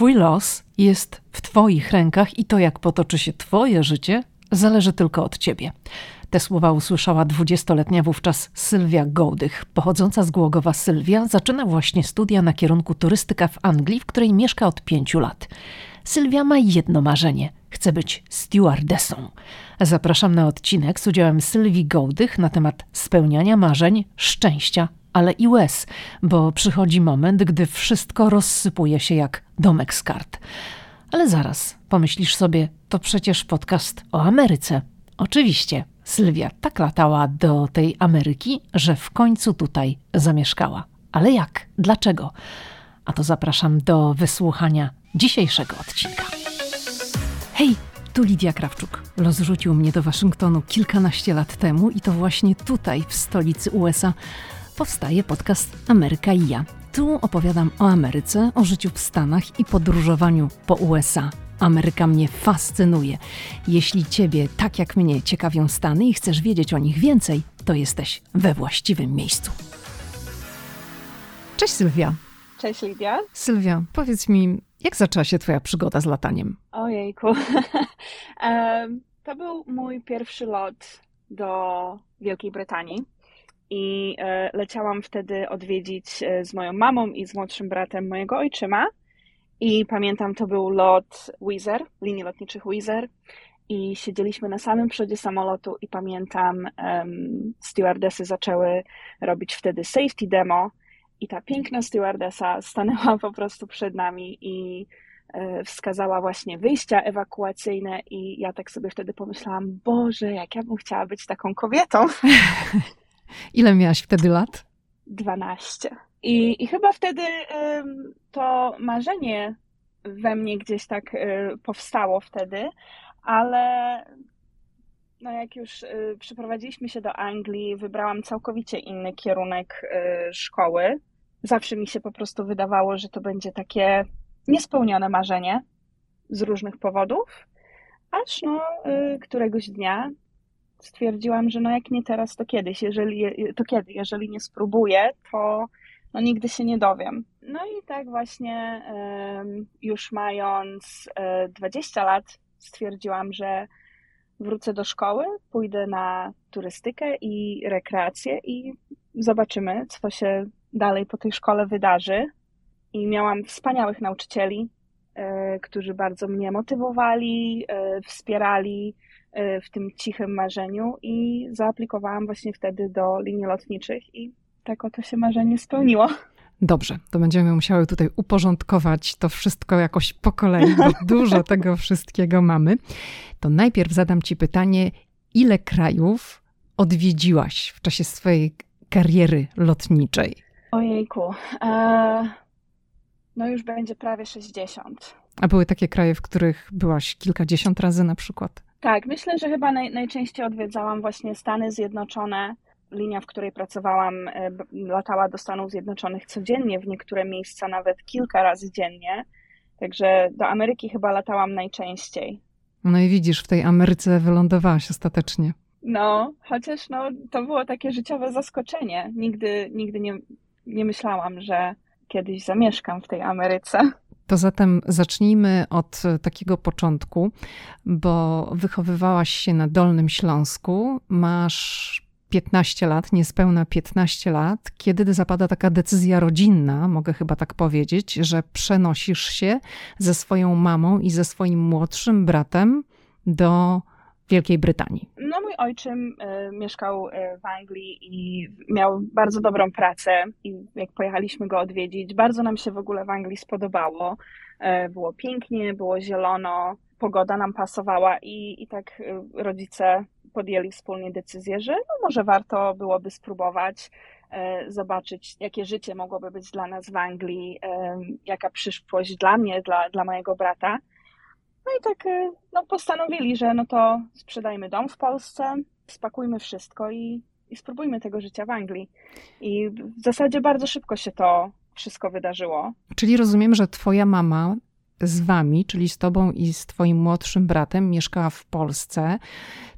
Twój los jest w Twoich rękach i to, jak potoczy się Twoje życie, zależy tylko od Ciebie. Te słowa usłyszała dwudziestoletnia wówczas Sylwia Gołdych. Pochodząca z Głogowa Sylwia zaczyna właśnie studia na kierunku turystyka w Anglii, w której mieszka od pięciu lat. Sylwia ma jedno marzenie. Chce być stewardessą. Zapraszam na odcinek z udziałem Sylwii Gołdych na temat spełniania marzeń, szczęścia, ale i łez, bo przychodzi moment, gdy wszystko rozsypuje się jak domek z kart. Ale zaraz, pomyślisz sobie, to przecież podcast o Ameryce. Oczywiście, Sylwia tak latała do tej Ameryki, że w końcu tutaj zamieszkała. Ale jak? Dlaczego? A to zapraszam do wysłuchania dzisiejszego odcinka. Hej, tu Lidia Krawczuk. Los rzucił mnie do Waszyngtonu kilkanaście lat temu i to właśnie tutaj, w stolicy USA, powstaje podcast Ameryka i ja. Tu opowiadam o Ameryce, o życiu w Stanach i podróżowaniu po USA. Ameryka mnie fascynuje. Jeśli Ciebie, tak jak mnie, ciekawią Stany i chcesz wiedzieć o nich więcej, to jesteś we właściwym miejscu. Cześć Sylwia. Cześć Lidia. Sylwia, powiedz mi, jak zaczęła się Twoja przygoda z lataniem? Ojejku. to był mój pierwszy lot do Wielkiej Brytanii i e, leciałam wtedy odwiedzić e, z moją mamą i z młodszym bratem mojego ojczyma. I pamiętam, to był lot Wizz linii lotniczych Wizz i siedzieliśmy na samym przodzie samolotu i pamiętam, um, stewardesy zaczęły robić wtedy safety demo i ta piękna stewardesa stanęła po prostu przed nami i e, wskazała właśnie wyjścia ewakuacyjne i ja tak sobie wtedy pomyślałam, Boże, jak ja bym chciała być taką kobietą. Ile miałaś wtedy lat? 12. I, i chyba wtedy to marzenie we mnie gdzieś tak y, powstało wtedy, ale no jak już y, przeprowadziliśmy się do Anglii, wybrałam całkowicie inny kierunek y, szkoły. Zawsze mi się po prostu wydawało, że to będzie takie niespełnione marzenie z różnych powodów, aż no któregoś dnia stwierdziłam, że no jak nie teraz, to kiedyś, jeżeli, to kiedy, jeżeli nie spróbuję, to no nigdy się nie dowiem. No i tak właśnie już mając 20 e, lat stwierdziłam, że wrócę do szkoły, pójdę na turystykę i rekreację i zobaczymy, co się dalej po tej szkole wydarzy. I miałam wspaniałych nauczycieli, e, którzy bardzo mnie motywowali, e, wspierali w tym cichym marzeniu i zaaplikowałam właśnie wtedy do linii lotniczych i tak oto się marzenie spełniło. Dobrze, to będziemy musiały tutaj uporządkować to wszystko jakoś po kolei, bo dużo tego wszystkiego mamy. To najpierw zadam Ci pytanie, ile krajów odwiedziłaś w czasie swojej kariery lotniczej? Ojejku, e, no już będzie prawie 60. A były takie kraje, w których byłaś kilkadziesiąt razy na przykład? Tak, myślę, że chyba naj, najczęściej odwiedzałam właśnie Stany Zjednoczone, linia, w której pracowałam, e, latała do Stanów Zjednoczonych codziennie, w niektóre miejsca nawet kilka razy dziennie. Także do Ameryki chyba latałam najczęściej. No i widzisz, w tej Ameryce wylądowałaś ostatecznie. No, chociaż no, to było takie życiowe zaskoczenie. Nigdy, nigdy nie, nie myślałam, że kiedyś zamieszkam w tej Ameryce. To zatem zacznijmy od takiego początku, bo wychowywałaś się na Dolnym Śląsku, masz 15 lat, niespełna 15 lat, kiedy zapada taka decyzja rodzinna, mogę chyba tak powiedzieć, że przenosisz się ze swoją mamą i ze swoim młodszym bratem do Wielkiej Brytanii. No, mój ojczym y, mieszkał y, w Anglii i miał bardzo dobrą pracę. I jak pojechaliśmy go odwiedzić, bardzo nam się w ogóle w Anglii spodobało. Y, było pięknie, było zielono, pogoda nam pasowała i, i tak rodzice podjęli wspólnie decyzję, że no może warto byłoby spróbować, zobaczyć, jakie życie mogłoby być dla nas w Anglii, jaka przyszłość dla mnie, dla, dla mojego brata. No i tak e, no, postanowili, że no to sprzedajmy dom w Polsce, spakujmy wszystko i, i spróbujmy tego życia w Anglii. I w zasadzie bardzo szybko się to wszystko wydarzyło. Czyli rozumiem, że twoja mama z wami, czyli z tobą i z twoim młodszym bratem, mieszkała w Polsce.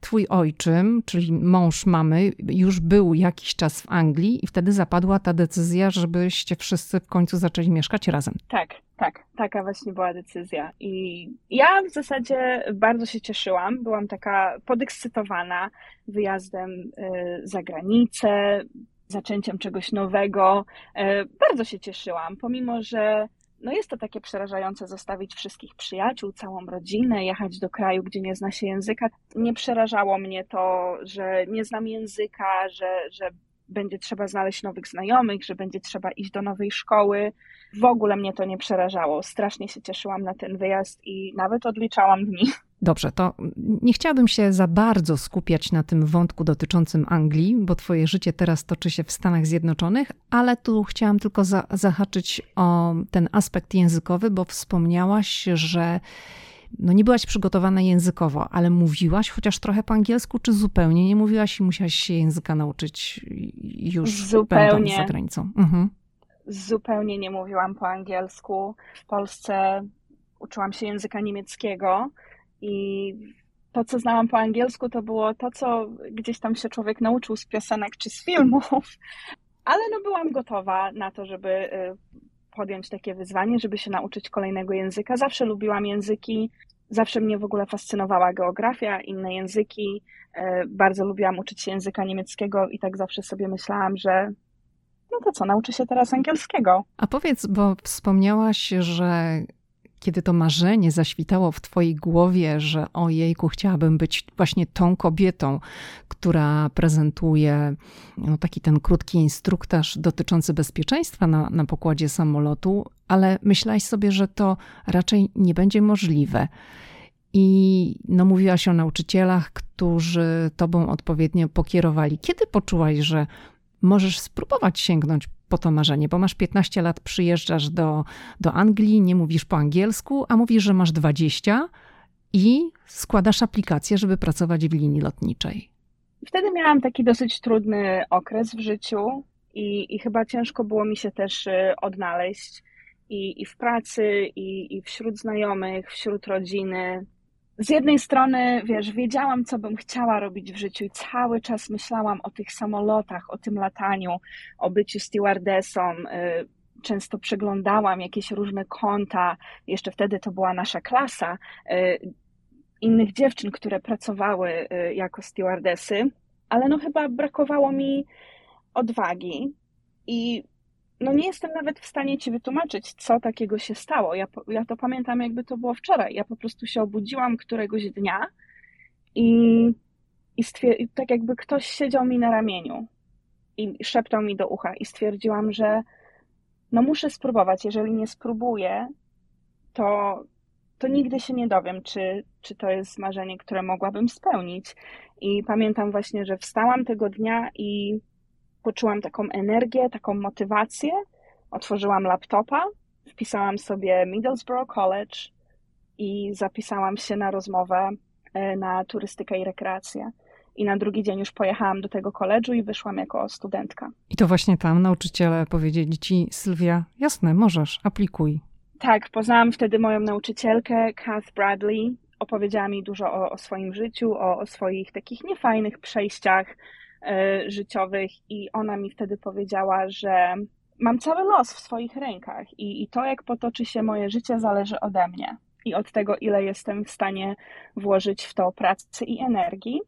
Twój ojczym, czyli mąż mamy, już był jakiś czas w Anglii i wtedy zapadła ta decyzja, żebyście wszyscy w końcu zaczęli mieszkać razem. Tak, tak, taka właśnie była decyzja. I ja w zasadzie bardzo się cieszyłam. Byłam taka podekscytowana wyjazdem y, za granicę, zaczęciem czegoś nowego. Y, bardzo się cieszyłam, pomimo że no jest to takie przerażające zostawić wszystkich przyjaciół, całą rodzinę, jechać do kraju, gdzie nie zna się języka. Nie przerażało mnie to, że nie znam języka, że, że będzie trzeba znaleźć nowych znajomych, że będzie trzeba iść do nowej szkoły. W ogóle mnie to nie przerażało. Strasznie się cieszyłam na ten wyjazd i nawet odliczałam dni. Dobrze, to nie chciałabym się za bardzo skupiać na tym wątku dotyczącym Anglii, bo Twoje życie teraz toczy się w Stanach Zjednoczonych, ale tu chciałam tylko za, zahaczyć o ten aspekt językowy, bo wspomniałaś, że no nie byłaś przygotowana językowo, ale mówiłaś chociaż trochę po angielsku, czy zupełnie nie mówiłaś i musiałaś się języka nauczyć już zupełnie. za granicą? Mhm. Zupełnie nie mówiłam po angielsku. W Polsce uczyłam się języka niemieckiego i to, co znałam po angielsku, to było to, co gdzieś tam się człowiek nauczył z piosenek czy z filmów, ale no byłam gotowa na to, żeby y, podjąć takie wyzwanie, żeby się nauczyć kolejnego języka. Zawsze lubiłam języki, zawsze mnie w ogóle fascynowała geografia, inne języki. Y, bardzo lubiłam uczyć się języka niemieckiego i tak zawsze sobie myślałam, że no to co, nauczę się teraz angielskiego. A powiedz, bo wspomniałaś, że kiedy to marzenie zaświtało w twojej głowie, że o jejku, chciałabym być właśnie tą kobietą, która prezentuje no, taki ten krótki instruktaż dotyczący bezpieczeństwa na, na pokładzie samolotu, ale myślałaś sobie, że to raczej nie będzie możliwe. I no, mówiłaś o nauczycielach, którzy tobą odpowiednio pokierowali. Kiedy poczułaś, że możesz spróbować sięgnąć po to marzenie, bo masz 15 lat, przyjeżdżasz do, do Anglii, nie mówisz po angielsku, a mówisz, że masz 20 i składasz aplikację, żeby pracować w linii lotniczej. Wtedy miałam taki dosyć trudny okres w życiu i, i chyba ciężko było mi się też y, odnaleźć i, i w pracy, i, i wśród znajomych, wśród rodziny z jednej strony, wiesz, wiedziałam, co bym chciała robić w życiu i cały czas myślałam o tych samolotach, o tym lataniu, o byciu stewardessą. Y, często przeglądałam jakieś różne konta, jeszcze wtedy to była nasza klasa, y, innych dziewczyn, które pracowały y, jako stewardessy, ale no chyba brakowało mi odwagi i no nie jestem nawet w stanie ci wytłumaczyć, co takiego się stało. Ja, ja to pamiętam, jakby to było wczoraj. Ja po prostu się obudziłam któregoś dnia i, i, i tak jakby ktoś siedział mi na ramieniu i szeptał mi do ucha i stwierdziłam, że no muszę spróbować. Jeżeli nie spróbuję, to, to nigdy się nie dowiem, czy, czy to jest marzenie, które mogłabym spełnić. I pamiętam właśnie, że wstałam tego dnia i poczułam taką energię, taką motywację. Otworzyłam laptopa, wpisałam sobie Middlesbrough College i zapisałam się na rozmowę e, na turystykę i rekreację. I na drugi dzień już pojechałam do tego koledżu i wyszłam jako studentka. I to właśnie tam nauczyciele powiedzieli ci, Sylwia, jasne, możesz, aplikuj. Tak, poznałam wtedy moją nauczycielkę, Kath Bradley. Opowiedziała mi dużo o, o swoim życiu, o, o swoich takich niefajnych przejściach, życiowych i ona mi wtedy powiedziała, że mam cały los w swoich rękach i, i to, jak potoczy się moje życie, zależy ode mnie i od tego, ile jestem w stanie włożyć w to pracy i energii.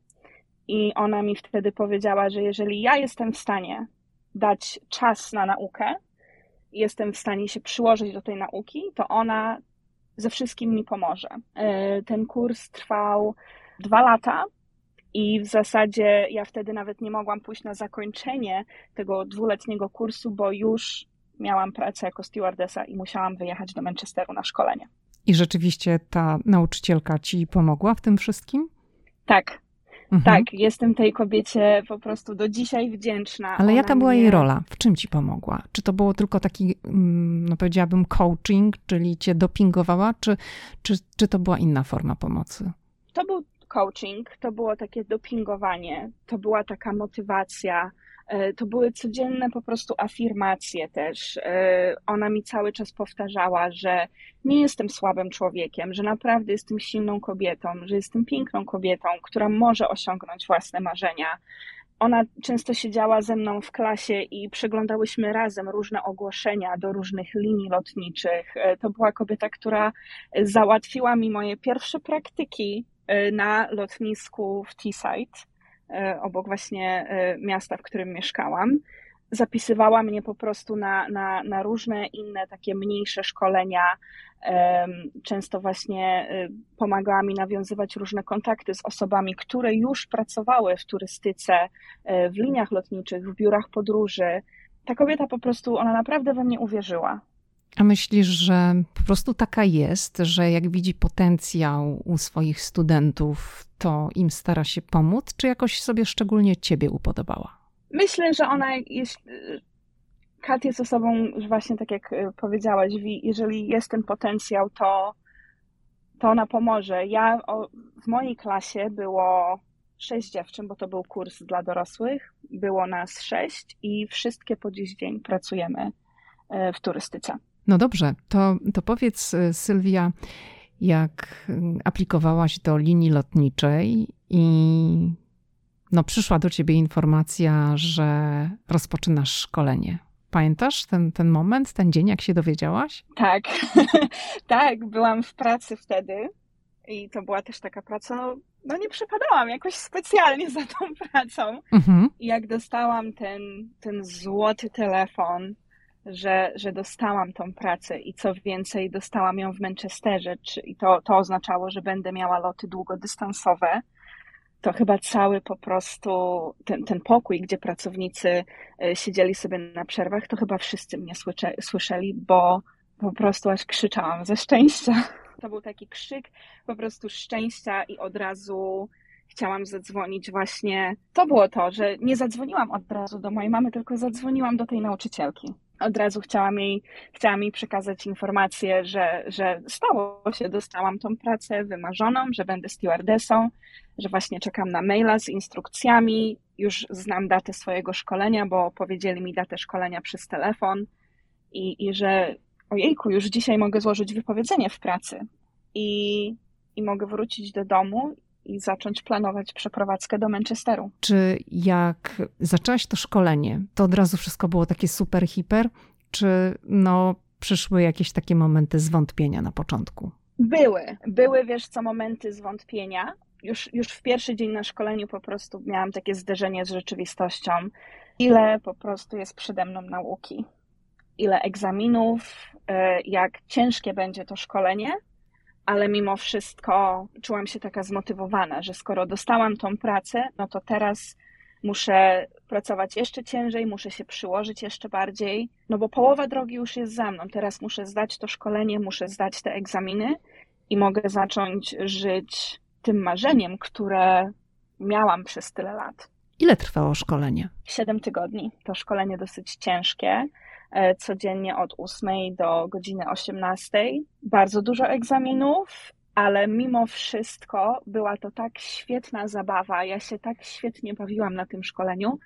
I ona mi wtedy powiedziała, że jeżeli ja jestem w stanie dać czas na naukę, jestem w stanie się przyłożyć do tej nauki, to ona ze wszystkim mi pomoże. E, ten kurs trwał dwa lata i w zasadzie ja wtedy nawet nie mogłam pójść na zakończenie tego dwuletniego kursu, bo już miałam pracę jako stewardessa i musiałam wyjechać do Manchesteru na szkolenie. I rzeczywiście ta nauczycielka ci pomogła w tym wszystkim? Tak. Mhm. Tak, jestem tej kobiecie po prostu do dzisiaj wdzięczna. Ale Ona jaka była mnie... jej rola? W czym ci pomogła? Czy to było tylko taki, mm, no powiedziałabym, coaching, czyli cię dopingowała, czy, czy, czy to była inna forma pomocy? To był coaching to było takie dopingowanie, to była taka motywacja, E, to były codzienne po prostu afirmacje też. E, ona mi cały czas powtarzała, że nie jestem słabym człowiekiem, że naprawdę jestem silną kobietą, że jestem piękną kobietą, która może osiągnąć własne marzenia. Ona często siedziała ze mną w klasie i przeglądałyśmy razem różne ogłoszenia do różnych linii lotniczych. E, to była kobieta, która załatwiła mi moje pierwsze praktyki na lotnisku w Teesside E, obok właśnie e, miasta, w którym mieszkałam. Zapisywała mnie po prostu na, na, na różne inne takie mniejsze szkolenia. Często właśnie e, pomagała mi nawiązywać różne kontakty z osobami, które już pracowały w turystyce, w liniach lotniczych, w biurach podróży. Ta kobieta po prostu, ona naprawdę we mnie uwierzyła. A myślisz, że po prostu taka jest, że jak widzi potencjał u swoich studentów, to im stara się pomóc, czy jakoś sobie szczególnie ciebie upodobała? Myślę, że ona jest. Kat jest osobą, właśnie tak jak e, powiedziałaś, jeżeli jest ten potencjał, to, to ona pomoże. Ja w mojej klasie było sześć dziewczyn, bo to był kurs dla dorosłych. Było nas sześć i wszystkie po dziś dzień pracujemy e, w turystyce. No dobrze, to, to powiedz e, Sylwia, jak mm, aplikowałaś do linii lotniczej i no przyszła do ciebie informacja, że rozpoczynasz szkolenie. Pamiętasz ten, ten moment, ten dzień, jak się dowiedziałaś? Tak, tak, byłam w pracy wtedy i to była też taka praca, no, no nie przypadałam jakoś specjalnie za tą pracą. Mhm. I jak dostałam ten, ten złoty telefon, że, że dostałam tą pracę i co więcej, dostałam ją w Manchesterze, czy, i to, to oznaczało, że będę miała loty długodystansowe, to chyba cały po prostu ten, ten pokój, gdzie pracownicy e, siedzieli sobie na przerwach, to chyba wszyscy mnie słysze, słyszeli, bo po prostu aż krzyczałam ze szczęścia. To był taki krzyk po prostu szczęścia i od razu chciałam zadzwonić właśnie. To było to, że nie zadzwoniłam od razu do mojej mamy, tylko zadzwoniłam do tej nauczycielki od razu chciałam jej, chciałam jej przekazać informację, że, że stało się, dostałam tą pracę wymarzoną, że będę stewardessą, że właśnie czekam na maila z instrukcjami, już znam datę swojego szkolenia, bo powiedzieli mi datę szkolenia przez telefon i, i że ojejku, już dzisiaj mogę złożyć wypowiedzenie w pracy i, i mogę wrócić do domu i zacząć planować przeprowadzkę do Manchesteru. Czy jak zaczęłaś to szkolenie, to od razu wszystko było takie super, hiper? Czy no, przyszły jakieś takie momenty zwątpienia na początku? Były. Były, wiesz co, momenty zwątpienia. Już, już w pierwszy dzień na szkoleniu po prostu miałam takie zderzenie z rzeczywistością. Ile po prostu jest przede mną nauki. Ile egzaminów, e, jak ciężkie będzie to szkolenie, ale mimo wszystko czułam się taka zmotywowana, że skoro dostałam tą pracę, no to teraz muszę pracować jeszcze ciężej, muszę się przyłożyć jeszcze bardziej, no bo połowa drogi już jest za mną. Teraz muszę zdać to szkolenie, muszę zdać te egzaminy i mogę zacząć żyć tym marzeniem, które miałam przez tyle lat. Ile trwało szkolenie? Siedem tygodni. To szkolenie dosyć ciężkie. E, codziennie od 8 do godziny 18. Bardzo dużo egzaminów, ale mimo wszystko była to tak świetna zabawa. Ja się tak świetnie bawiłam na tym szkoleniu.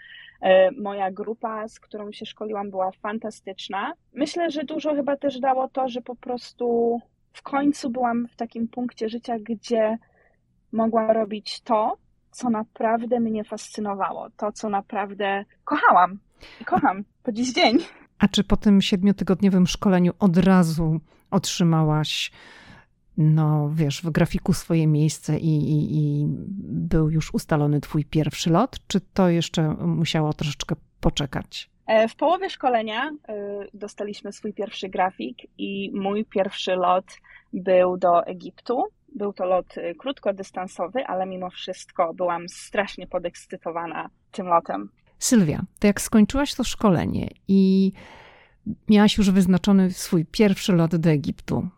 E, moja grupa, z którą się szkoliłam, była fantastyczna. Myślę, że dużo chyba też dało to, że po prostu w końcu byłam w takim punkcie życia, gdzie mogłam robić to, co naprawdę mnie fascynowało, to, co naprawdę kochałam. Kocham po dziś dzień. A czy po tym siedmiotygodniowym szkoleniu od razu otrzymałaś, no wiesz, w grafiku swoje miejsce i, i, i był już ustalony twój pierwszy lot, czy to jeszcze musiało troszeczkę poczekać? E, w połowie szkolenia e, dostaliśmy swój pierwszy grafik i mój pierwszy lot był do Egiptu. Był to lot e, krótkodystansowy, ale mimo wszystko byłam strasznie podekscytowana tym lotem. Sylwia, to jak skończyłaś to szkolenie i miałaś już wyznaczony swój pierwszy lot do Egiptu,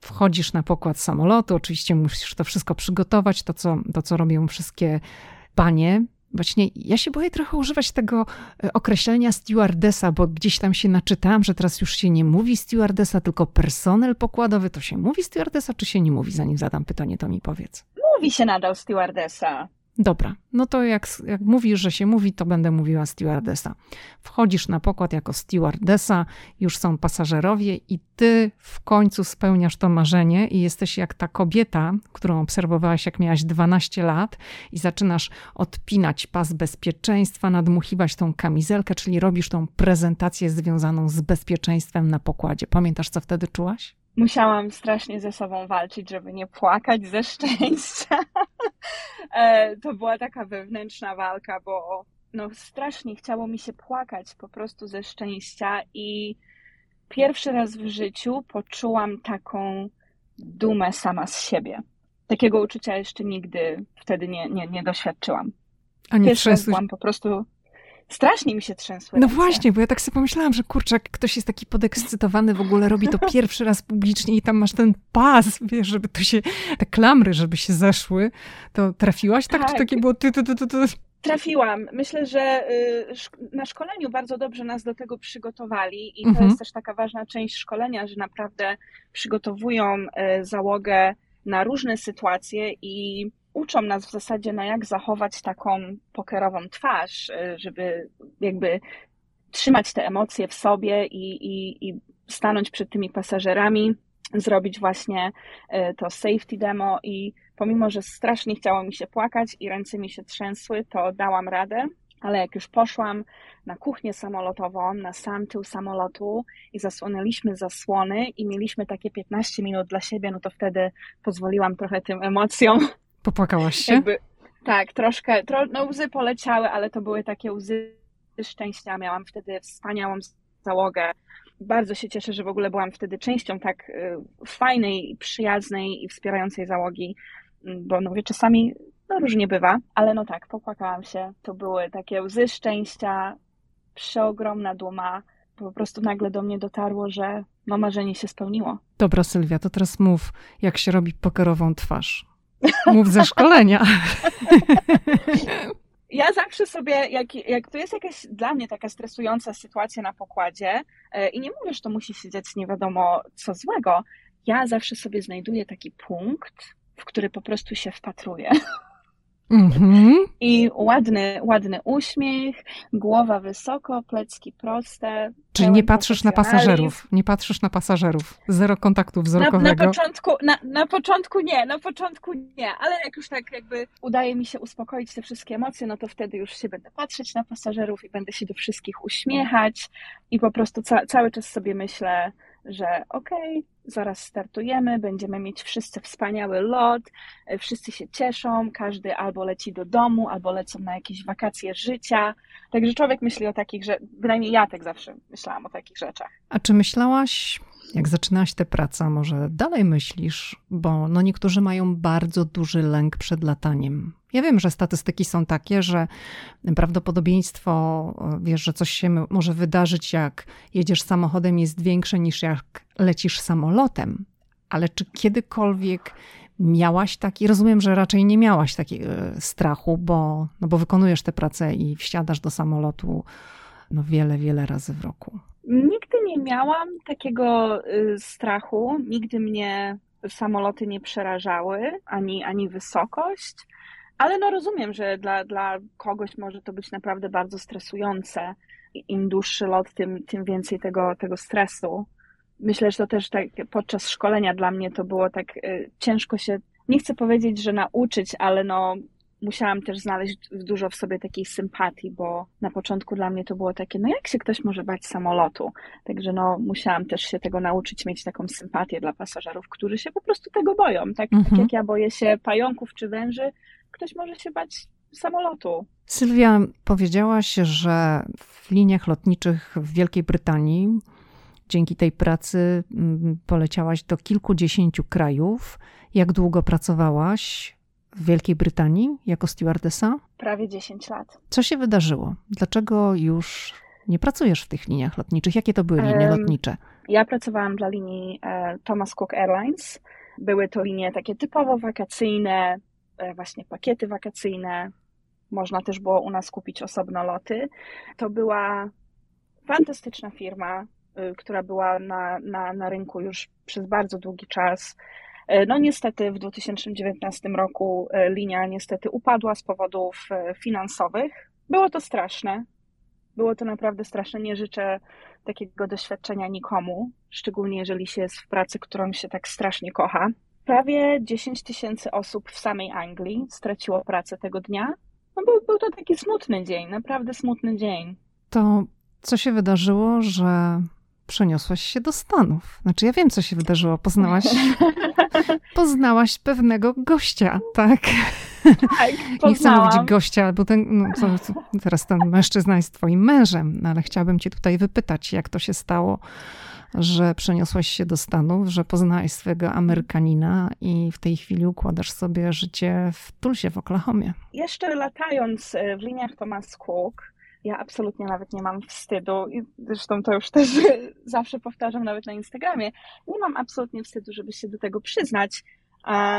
wchodzisz na pokład samolotu, oczywiście musisz to wszystko przygotować, to co, to co robią wszystkie panie. Właśnie ja się boję trochę używać tego e, określenia stewardesa, bo gdzieś tam się naczytałam, że teraz już się nie mówi stewardesa, tylko personel pokładowy. To się mówi stewardesa, czy się nie mówi? Zanim zadam pytanie, to mi powiedz. Mówi się nadal stewardesa. Dobra, no to jak, jak mówisz, że się mówi, to będę mówiła stewardesa. Wchodzisz na pokład jako stewardesa, już są pasażerowie i ty w końcu spełniasz to marzenie i jesteś jak ta kobieta, którą obserwowałaś jak miałaś 12 lat i zaczynasz odpinać pas bezpieczeństwa, nadmuchiwać tą kamizelkę, czyli robisz tą prezentację związaną z bezpieczeństwem na pokładzie. Pamiętasz, co wtedy czułaś? Musiałam strasznie ze sobą walczyć, żeby nie płakać ze szczęścia. E, to była taka wewnętrzna walka, bo no strasznie chciało mi się płakać po prostu ze szczęścia i pierwszy raz w życiu poczułam taką dumę sama z siebie. Takiego uczucia jeszcze nigdy wtedy nie, nie, nie doświadczyłam. A nie Pierwszy raz byłam po prostu Strasznie mi się trzęsły. No ręce. właśnie, bo ja tak sobie pomyślałam, że kurczę, jak ktoś jest taki podekscytowany, w ogóle robi to pierwszy raz publicznie i tam masz ten pas, wiesz, żeby to się, te klamry, żeby się zeszły, to trafiłaś tak, tak. czy takie było ty, ty, ty, ty, ty? Trafiłam. Myślę, że y, na szkoleniu bardzo dobrze nas do tego przygotowali i to mhm. jest też taka ważna część szkolenia, że naprawdę przygotowują y, załogę na różne sytuacje i uczą nas w zasadzie na jak zachować taką pokerową twarz, y, żeby jakby trzymać te emocje w sobie i, i, i stanąć przed tymi pasażerami, zrobić właśnie y, to safety demo i pomimo, że strasznie chciało mi się płakać i ręce mi się trzęsły, to dałam radę. Ale jak już poszłam na kuchnię samolotową, na sam tył samolotu i zasłonęliśmy zasłony i mieliśmy takie 15 minut dla siebie, no to wtedy pozwoliłam trochę tym emocjom Popłakałaś się? Jakby, tak, troszkę, tro, no łzy poleciały, ale to były takie łzy szczęścia. Miałam wtedy wspaniałą załogę. Bardzo się cieszę, że w ogóle byłam wtedy częścią tak y, fajnej, przyjaznej i wspierającej załogi, bo no wie, czasami no, różnie bywa, ale no tak, popłakałam się. To były takie łzy szczęścia, przeogromna duma. Po prostu nagle do mnie dotarło, że no marzenie się spełniło. Dobra, Sylwia, to teraz mów, jak się robi pokerową twarz. Mów ze szkolenia. Ja zawsze sobie, jak, jak to jest jakaś dla mnie taka stresująca sytuacja na pokładzie e, i nie mówię, że to musi się dziać nie wiadomo co złego, ja zawsze sobie znajduję taki punkt, w który po prostu się wpatruję. Mm-hmm. I ładny, ładny uśmiech, głowa wysoko, plecki proste. Czyli nie patrzysz na pasażerów, nie patrzysz na pasażerów, zero kontaktu wzrokowego. Na, na, początku, na, na początku nie, na początku nie, ale jak już tak jakby udaje mi się uspokoić te wszystkie emocje, no to wtedy już się będę patrzeć na pasażerów i będę się do wszystkich uśmiechać i po prostu ca- cały czas sobie myślę, że okej, okay, zaraz startujemy, będziemy mieć wszyscy wspaniały lot, e, wszyscy się cieszą, każdy albo leci do domu, albo lecą na jakieś wakacje życia. Także człowiek myśli o takich, że bynajmniej ja tak zawsze myślałam o takich rzeczach. A czy myślałaś, jak zaczynałaś tę pracę, może dalej myślisz, bo no niektórzy mają bardzo duży lęk przed lataniem. Ja wiem, że statystyki są takie, że prawdopodobieństwo, wiesz, że coś się może wydarzyć, jak jedziesz samochodem, jest większe niż jak lecisz samolotem. Ale czy kiedykolwiek miałaś taki, rozumiem, że raczej nie miałaś takiego e, strachu, bo, no bo wykonujesz tę pracę i wsiadasz do samolotu no wiele, wiele razy w roku. Nigdy nie miałam takiego y, strachu, nigdy mnie samoloty nie przerażały, ani, ani wysokość. Ale no rozumiem, że dla, dla kogoś może to być naprawdę bardzo stresujące. Im dłuższy lot, tym, tym więcej tego, tego stresu. Myślę, że to też tak podczas szkolenia dla mnie to było tak y, ciężko się, nie chcę powiedzieć, że nauczyć, ale no musiałam też znaleźć dużo w sobie takiej sympatii, bo na początku dla mnie to było takie, no jak się ktoś może bać samolotu? Także no musiałam też się tego nauczyć, mieć taką sympatię dla pasażerów, którzy się po prostu tego boją. Tak, mhm. tak jak ja boję się pająków czy węży, ktoś może się bać samolotu. Sylwia, powiedziałaś, że w liniach lotniczych w Wielkiej Brytanii dzięki tej pracy mm, poleciałaś do kilkudziesięciu krajów. Jak długo pracowałaś w Wielkiej Brytanii jako stewardesa? Prawie 10 lat. Co się wydarzyło? Dlaczego już nie pracujesz w tych liniach lotniczych? Jakie to były linie lotnicze? Ja pracowałam dla linii e, Thomas Cook Airlines. Były to linie takie typowo wakacyjne, E, właśnie pakiety wakacyjne. Można też było u nas kupić osobno loty. To była fantastyczna firma, y, która była na, na, na rynku już przez bardzo długi czas. No niestety w 2019 roku linia niestety upadła z powodów finansowych. Było to straszne. Było to naprawdę straszne. Nie życzę takiego doświadczenia nikomu, szczególnie jeżeli się jest w pracy, którą się tak strasznie kocha. Prawie 10 tysięcy osób w samej Anglii straciło pracę tego dnia. No był, był to taki smutny dzień, naprawdę smutny dzień. To co się wydarzyło, że przeniosłaś się do Stanów? Znaczy, ja wiem, co się wydarzyło. Poznałaś, poznałaś pewnego gościa, tak? Tak, Nie chcę mówić gościa, bo ten, no, teraz ten mężczyzna jest twoim mężem, no, ale chciałabym cię tutaj wypytać, jak to się stało, że przeniosłaś się do Stanów, że poznałaś swojego Amerykanina i w tej chwili układasz sobie życie w Tulsie w Oklahomie. Jeszcze latając e, w liniach Thomas Cook, ja absolutnie nawet nie mam wstydu i zresztą to już też zawsze powtarzam nawet na Instagramie, nie mam absolutnie wstydu, żeby się do tego przyznać.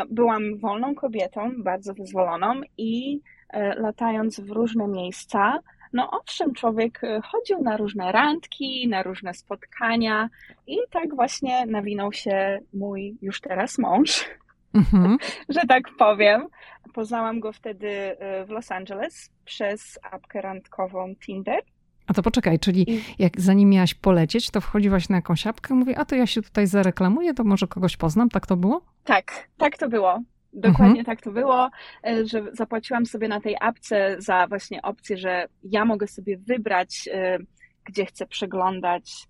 Byłam wolną kobietą, bardzo wyzwoloną i e, latając w różne miejsca, no owszem, człowiek e, chodził na różne randki, na różne spotkania i tak właśnie nawinął się mój już teraz mąż, mhm. że tak powiem. Poznałam go wtedy e, w Los Angeles przez apkę randkową Tinder. A to poczekaj, czyli jak zanim miałaś polecieć, to wchodziłaś na jakąś apkę, mówię, a to ja się tutaj zareklamuję, to może kogoś poznam, tak to było? Tak, tak to było. Dokładnie mhm. tak to było, e, że zapłaciłam sobie na tej apce za właśnie opcję, że ja mogę sobie wybrać, e, gdzie chcę przeglądać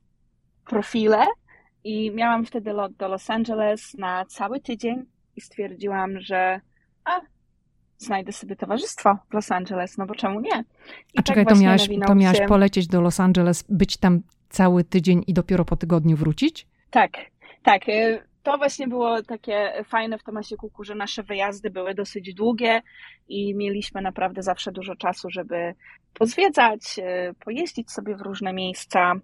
profile i miałam wtedy lot do Los Angeles na cały tydzień i stwierdziłam, że a, znajdę sobie towarzystwo w Los Angeles, no bo czemu nie? I a tak czekaj, to miałaś, to miałaś się... polecieć do Los Angeles, być tam cały tydzień i dopiero po tygodniu wrócić? Tak, tak. Y, to właśnie było takie fajne w Tomasie Kuku, że nasze wyjazdy były dosyć długie i mieliśmy naprawdę zawsze dużo czasu, żeby pozwiedzać, y, pojeździć sobie w różne miejsca.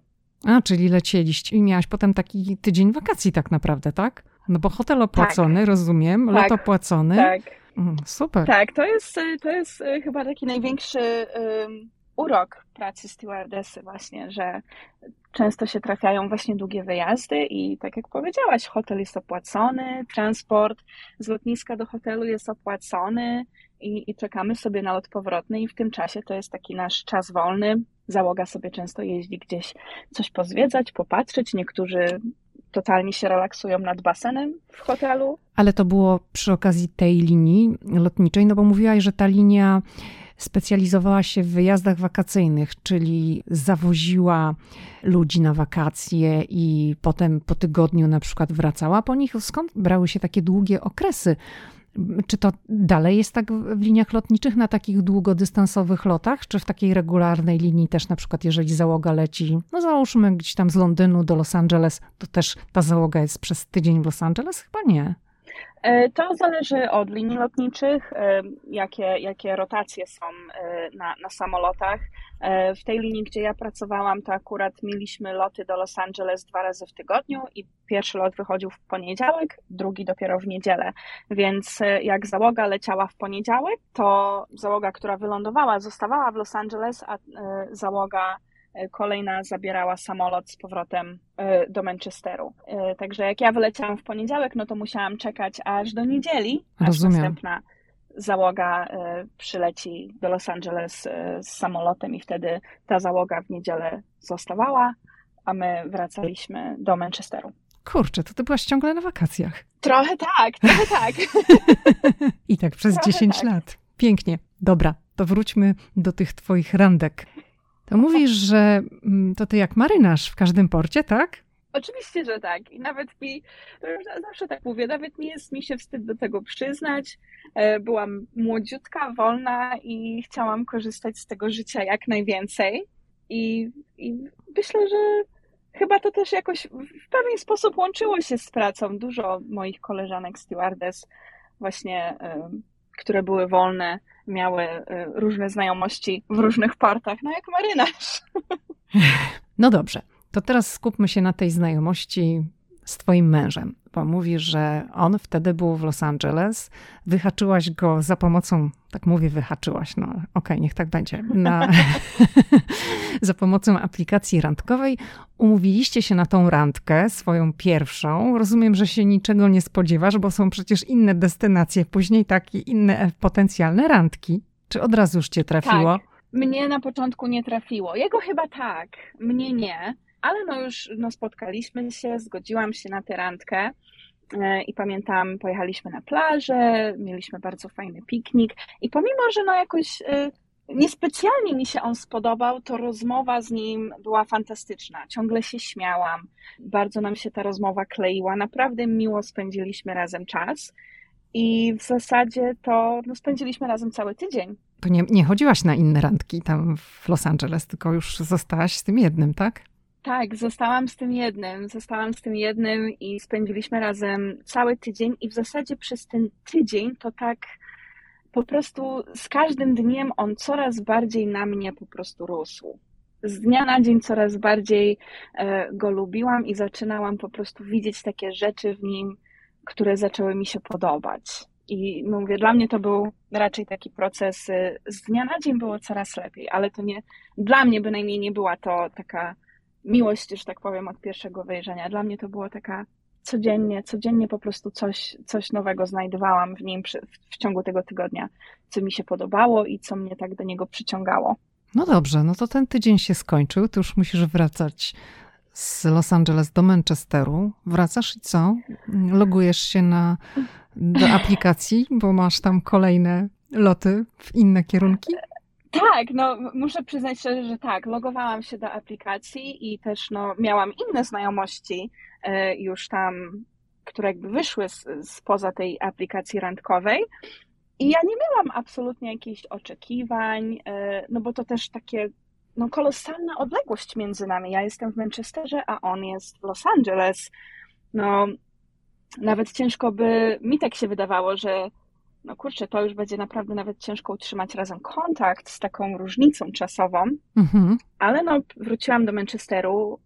A, czyli lecieliście i miałaś potem taki tydzień wakacji tak naprawdę, tak? No bo hotel opłacony, tak. rozumiem, tak. lot opłacony. Tak. Mm, super. Tak, to jest, to jest y, chyba taki największy um, urok pracy stewardessy właśnie, że często się trafiają właśnie długie wyjazdy i tak jak powiedziałaś, hotel jest opłacony, transport z lotniska do hotelu jest opłacony i, i czekamy sobie na lot powrotny i w tym czasie to jest taki nasz czas wolny. Załoga sobie często jeździ gdzieś coś pozwiedzać, popatrzeć. Niektórzy totalnie się relaksują nad basenem w hotelu. Ale to było przy okazji tej linii lotniczej, no bo mówiłaś, że ta linia specjalizowała się w wyjazdach wakacyjnych, czyli zawoziła ludzi na wakacje i potem po tygodniu na przykład wracała po nich. Skąd brały się takie długie okresy? Czy to dalej jest tak w liniach lotniczych, na takich długodystansowych lotach, czy w takiej regularnej linii też na przykład, jeżeli załoga leci, no załóżmy gdzieś tam z Londynu do Los Angeles, to też ta załoga jest przez tydzień w Los Angeles? Chyba nie. E, to zależy od linii lotniczych, e, jakie, jakie rotacje są e, na, na samolotach. W tej linii, gdzie ja pracowałam, to akurat mieliśmy loty do Los Angeles dwa razy w tygodniu i pierwszy lot wychodził w poniedziałek, drugi dopiero w niedzielę. Więc jak załoga leciała w poniedziałek, to załoga, która wylądowała, zostawała w Los Angeles, a załoga kolejna zabierała samolot z powrotem e, do Manchesteru. E, także jak ja wyleciałam w poniedziałek, no to musiałam czekać aż do niedzieli, Rozumiem. aż następna załoga przyleci do Los Angeles z samolotem i wtedy ta załoga w niedzielę zostawała, a my wracaliśmy do Manchesteru. Kurczę, to ty byłaś ciągle na wakacjach. Trochę tak, trochę tak. I tak przez trochę 10 tak. lat. Pięknie. Dobra, to wróćmy do tych twoich randek. To mówisz, że mm, to ty jak marynarz w każdym porcie, tak? Oczywiście, że tak. I nawet mi, zawsze tak mówię, nawet nie jest mi się wstyd do tego przyznać. E, byłam młodziutka, wolna i chciałam korzystać z tego życia jak najwięcej. I, i myślę, że chyba to też jakoś w pewien sposób łączyło się z pracą. Dużo moich koleżanek stewardess właśnie, które były wolne, miały y, różne znajomości w różnych portach, no jak marynarz. No dobrze, to teraz skupmy się na tej znajomości z Twoim mężem. Bo mówi, że on wtedy był w Los Angeles. Wyhaczyłaś go za pomocą, tak mówię, wyhaczyłaś, no okej, okay, niech tak będzie, na, za pomocą aplikacji randkowej. Umówiliście się na tą randkę, swoją pierwszą. Rozumiem, że się niczego nie spodziewasz, bo są przecież inne destynacje, później takie inne potencjalne randki. Czy od razu już cię trafiło? Tak. Mnie na początku nie trafiło. Jego chyba tak, mnie nie. Ale no już no, spotkaliśmy się, zgodziłam się na tę randkę. E, I pamiętam, pojechaliśmy na plażę, mieliśmy bardzo fajny piknik. I pomimo, że no jakoś e, niespecjalnie mi się on spodobał, to rozmowa z nim była fantastyczna. Ciągle się śmiałam, bardzo nam się ta rozmowa kleiła. Naprawdę miło spędziliśmy razem czas. I w zasadzie to no, spędziliśmy razem cały tydzień. To nie, nie chodziłaś na inne randki tam w Los Angeles, tylko już zostałaś z tym jednym, tak? Tak, zostałam z tym jednym. Zostałam z tym jednym i spędziliśmy razem cały tydzień, i w zasadzie przez ten tydzień to tak po prostu z każdym dniem on coraz bardziej na mnie po prostu rósł. Z dnia na dzień coraz bardziej e, go lubiłam i zaczynałam po prostu widzieć takie rzeczy w nim, które zaczęły mi się podobać. I mówię, dla mnie to był raczej taki proces, y, z dnia na dzień było coraz lepiej, ale to nie, dla mnie bynajmniej nie była to taka miłość, że tak powiem, od pierwszego wejrzenia. Dla mnie to było taka codziennie, codziennie po prostu coś, coś nowego znajdowałam w nim przy, w ciągu tego tygodnia, co mi się podobało i co mnie tak do niego przyciągało. No dobrze, no to ten tydzień się skończył, ty już musisz wracać z Los Angeles do Manchesteru. Wracasz i co? Logujesz się na, do aplikacji, bo masz tam kolejne loty w inne kierunki? Tak, no muszę przyznać szczerze, że tak. Logowałam się do aplikacji i też no, miałam inne znajomości e, już tam, które jakby wyszły spoza tej aplikacji randkowej. I ja nie miałam absolutnie jakichś oczekiwań, e, no bo to też takie no, kolosalna odległość między nami. Ja jestem w Manchesterze, a on jest w Los Angeles. No, nawet ciężko by mi tak się wydawało, że no kurczę, to już będzie naprawdę nawet ciężko utrzymać razem kontakt z taką różnicą czasową. Mhm. Ale no, wróciłam do Manchesteru,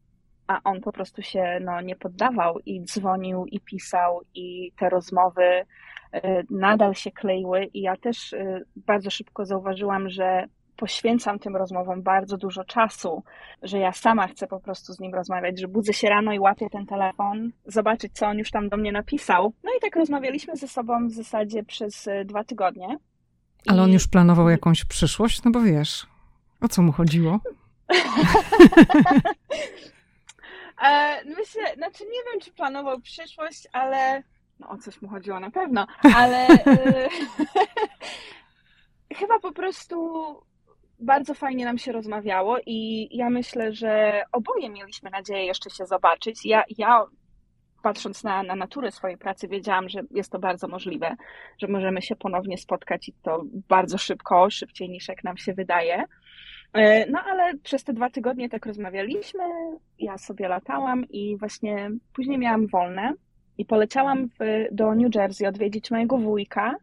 a on po prostu się no, nie poddawał i dzwonił i pisał i te rozmowy y, nadal się kleiły i ja też y, bardzo szybko zauważyłam, że poświęcam tym rozmowom bardzo dużo czasu, że ja sama chcę po prostu z nim rozmawiać, że budzę się rano i łapię ten telefon, zobaczyć, co on już tam do mnie napisał. No i tak rozmawialiśmy ze sobą w zasadzie przez e, dwa tygodnie. Ale on już planował jakąś przyszłość? No bo wiesz, o co mu chodziło? E, myślę, znaczy nie wiem, czy planował przyszłość, ale no, o coś mu chodziło na pewno, ale e, chyba po prostu bardzo fajnie nam się rozmawiało i ja myślę, że oboje mieliśmy nadzieję jeszcze się zobaczyć. Ja, ja patrząc na, na naturę swojej pracy, wiedziałam, że jest to bardzo możliwe, że możemy się ponownie spotkać i to bardzo szybko, szybciej niż jak nam się wydaje. E, no ale przez te dwa tygodnie tak rozmawialiśmy, ja sobie latałam i właśnie później miałam wolne i poleciałam w, do New Jersey odwiedzić mojego wujka,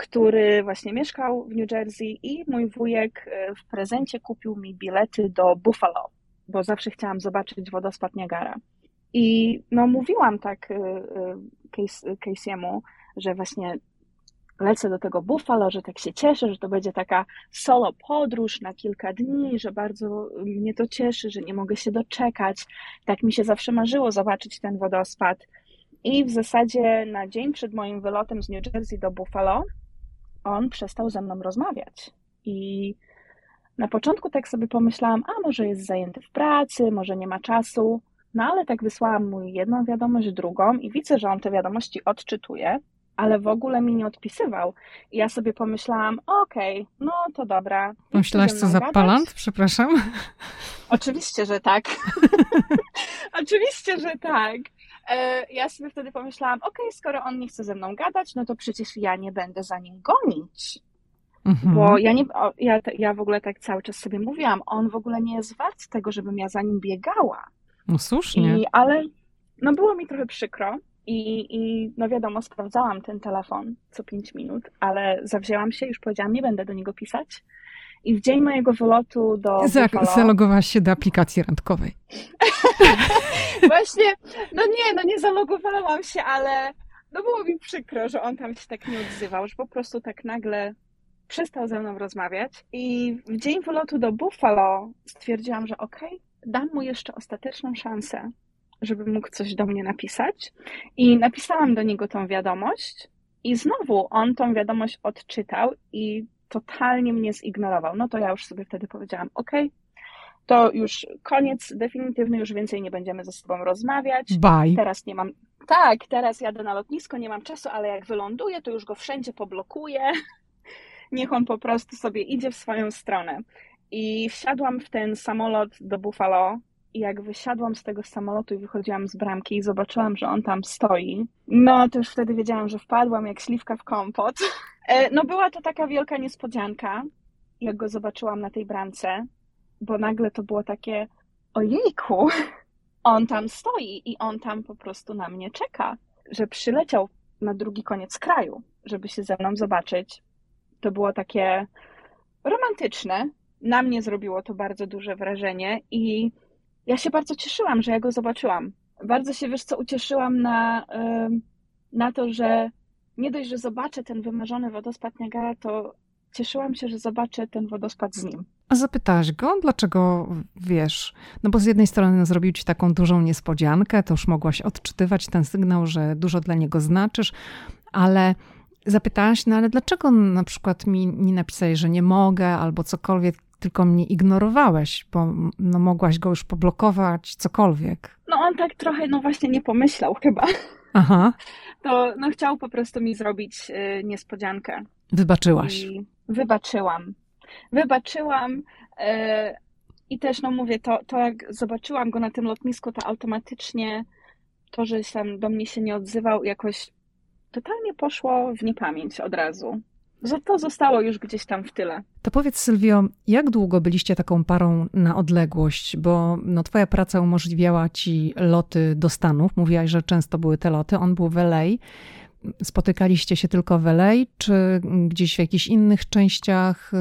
który właśnie mieszkał w New Jersey i mój wujek e, w prezencie kupił mi bilety do Buffalo, bo zawsze chciałam zobaczyć wodospad Niagara. I no mówiłam tak e, e, Casey'emu, że właśnie lecę do tego Buffalo, że tak się cieszę, że to będzie taka solo podróż na kilka dni, że bardzo mnie to cieszy, że nie mogę się doczekać. Tak mi się zawsze marzyło zobaczyć ten wodospad. I w zasadzie na dzień przed moim wylotem z New Jersey do Buffalo on przestał ze mną rozmawiać. I na początku tak sobie pomyślałam, a może jest zajęty w pracy, może nie ma czasu. No ale tak wysłałam mu jedną wiadomość, drugą i widzę, że on te wiadomości odczytuje, ale w ogóle mi nie odpisywał. I ja sobie pomyślałam, okej, okay, no to dobra. Myślałaś, co za palant? Przepraszam. Oczywiście, że tak. Oczywiście, że tak. E, ja sobie wtedy pomyślałam, okej, okay, skoro on nie chce ze mną gadać, no to przecież ja nie będę za nim gonić. Mhm. Bo ja, nie, ja, ja w ogóle tak cały czas sobie mówiłam, on w ogóle nie jest wart tego, żebym ja za nim biegała. No słusznie. I, ale no było mi trochę przykro i, i no wiadomo, sprawdzałam ten telefon co pięć minut, ale zawzięłam się, już powiedziałam, nie będę do niego pisać. I w dzień mojego wylotu do Buffalo... Zalogowałaś się do aplikacji randkowej. Właśnie, no nie, no nie zalogowałam się, ale no było mi przykro, że on tam się tak nie odzywał, że po prostu tak nagle przestał ze mną rozmawiać. I w dzień wylotu do Buffalo stwierdziłam, że okej, okay, dam mu jeszcze ostateczną szansę, żeby mógł coś do mnie napisać. I napisałam do niego tą wiadomość. I znowu on tą wiadomość odczytał i totalnie mnie zignorował. No to ja już sobie wtedy powiedziałam: OK, to już koniec definitywny, już więcej nie będziemy ze sobą rozmawiać. Bye. Teraz nie mam. Tak, teraz jadę na lotnisko, nie mam czasu, ale jak wyląduję, to już go wszędzie poblokuję. Niech on po prostu sobie idzie w swoją stronę. I wsiadłam w ten samolot do Buffalo. I jak wysiadłam z tego samolotu i wychodziłam z bramki i zobaczyłam, że on tam stoi, no to już wtedy wiedziałam, że wpadłam jak śliwka w kompot. E, no była to taka wielka niespodzianka, jak go zobaczyłam na tej bramce, bo nagle to było takie, ojejku, on tam stoi i on tam po prostu na mnie czeka, że przyleciał na drugi koniec kraju, żeby się ze mną zobaczyć. To było takie romantyczne. Na mnie zrobiło to bardzo duże wrażenie i ja się bardzo cieszyłam, że ja go zobaczyłam. Bardzo się, wiesz co, ucieszyłam na, na to, że nie dość, że zobaczę ten wymarzony wodospad Niagara, to cieszyłam się, że zobaczę ten wodospad z nim. A zapytałaś go, dlaczego wiesz? No bo z jednej strony zrobił ci taką dużą niespodziankę, to już mogłaś odczytywać ten sygnał, że dużo dla niego znaczysz, ale zapytałaś, no ale dlaczego na przykład mi nie napisałeś, że nie mogę albo cokolwiek, tylko mnie ignorowałeś, bo no, mogłaś go już poblokować, cokolwiek. No on tak trochę, no właśnie nie pomyślał chyba. Aha. To no chciał po prostu mi zrobić y, niespodziankę. Wybaczyłaś. I wybaczyłam. Wybaczyłam y, i też, no mówię, to, to jak zobaczyłam go na tym lotnisku, to automatycznie to, że sam do mnie się nie odzywał, jakoś totalnie poszło w niepamięć od razu to zostało już gdzieś tam w tyle. To powiedz Sylwio, jak długo byliście taką parą na odległość? Bo no, twoja praca umożliwiała ci loty do Stanów. Mówiłaś, że często były te loty. On był w LA. Spotykaliście się tylko w LA, czy gdzieś w jakichś innych częściach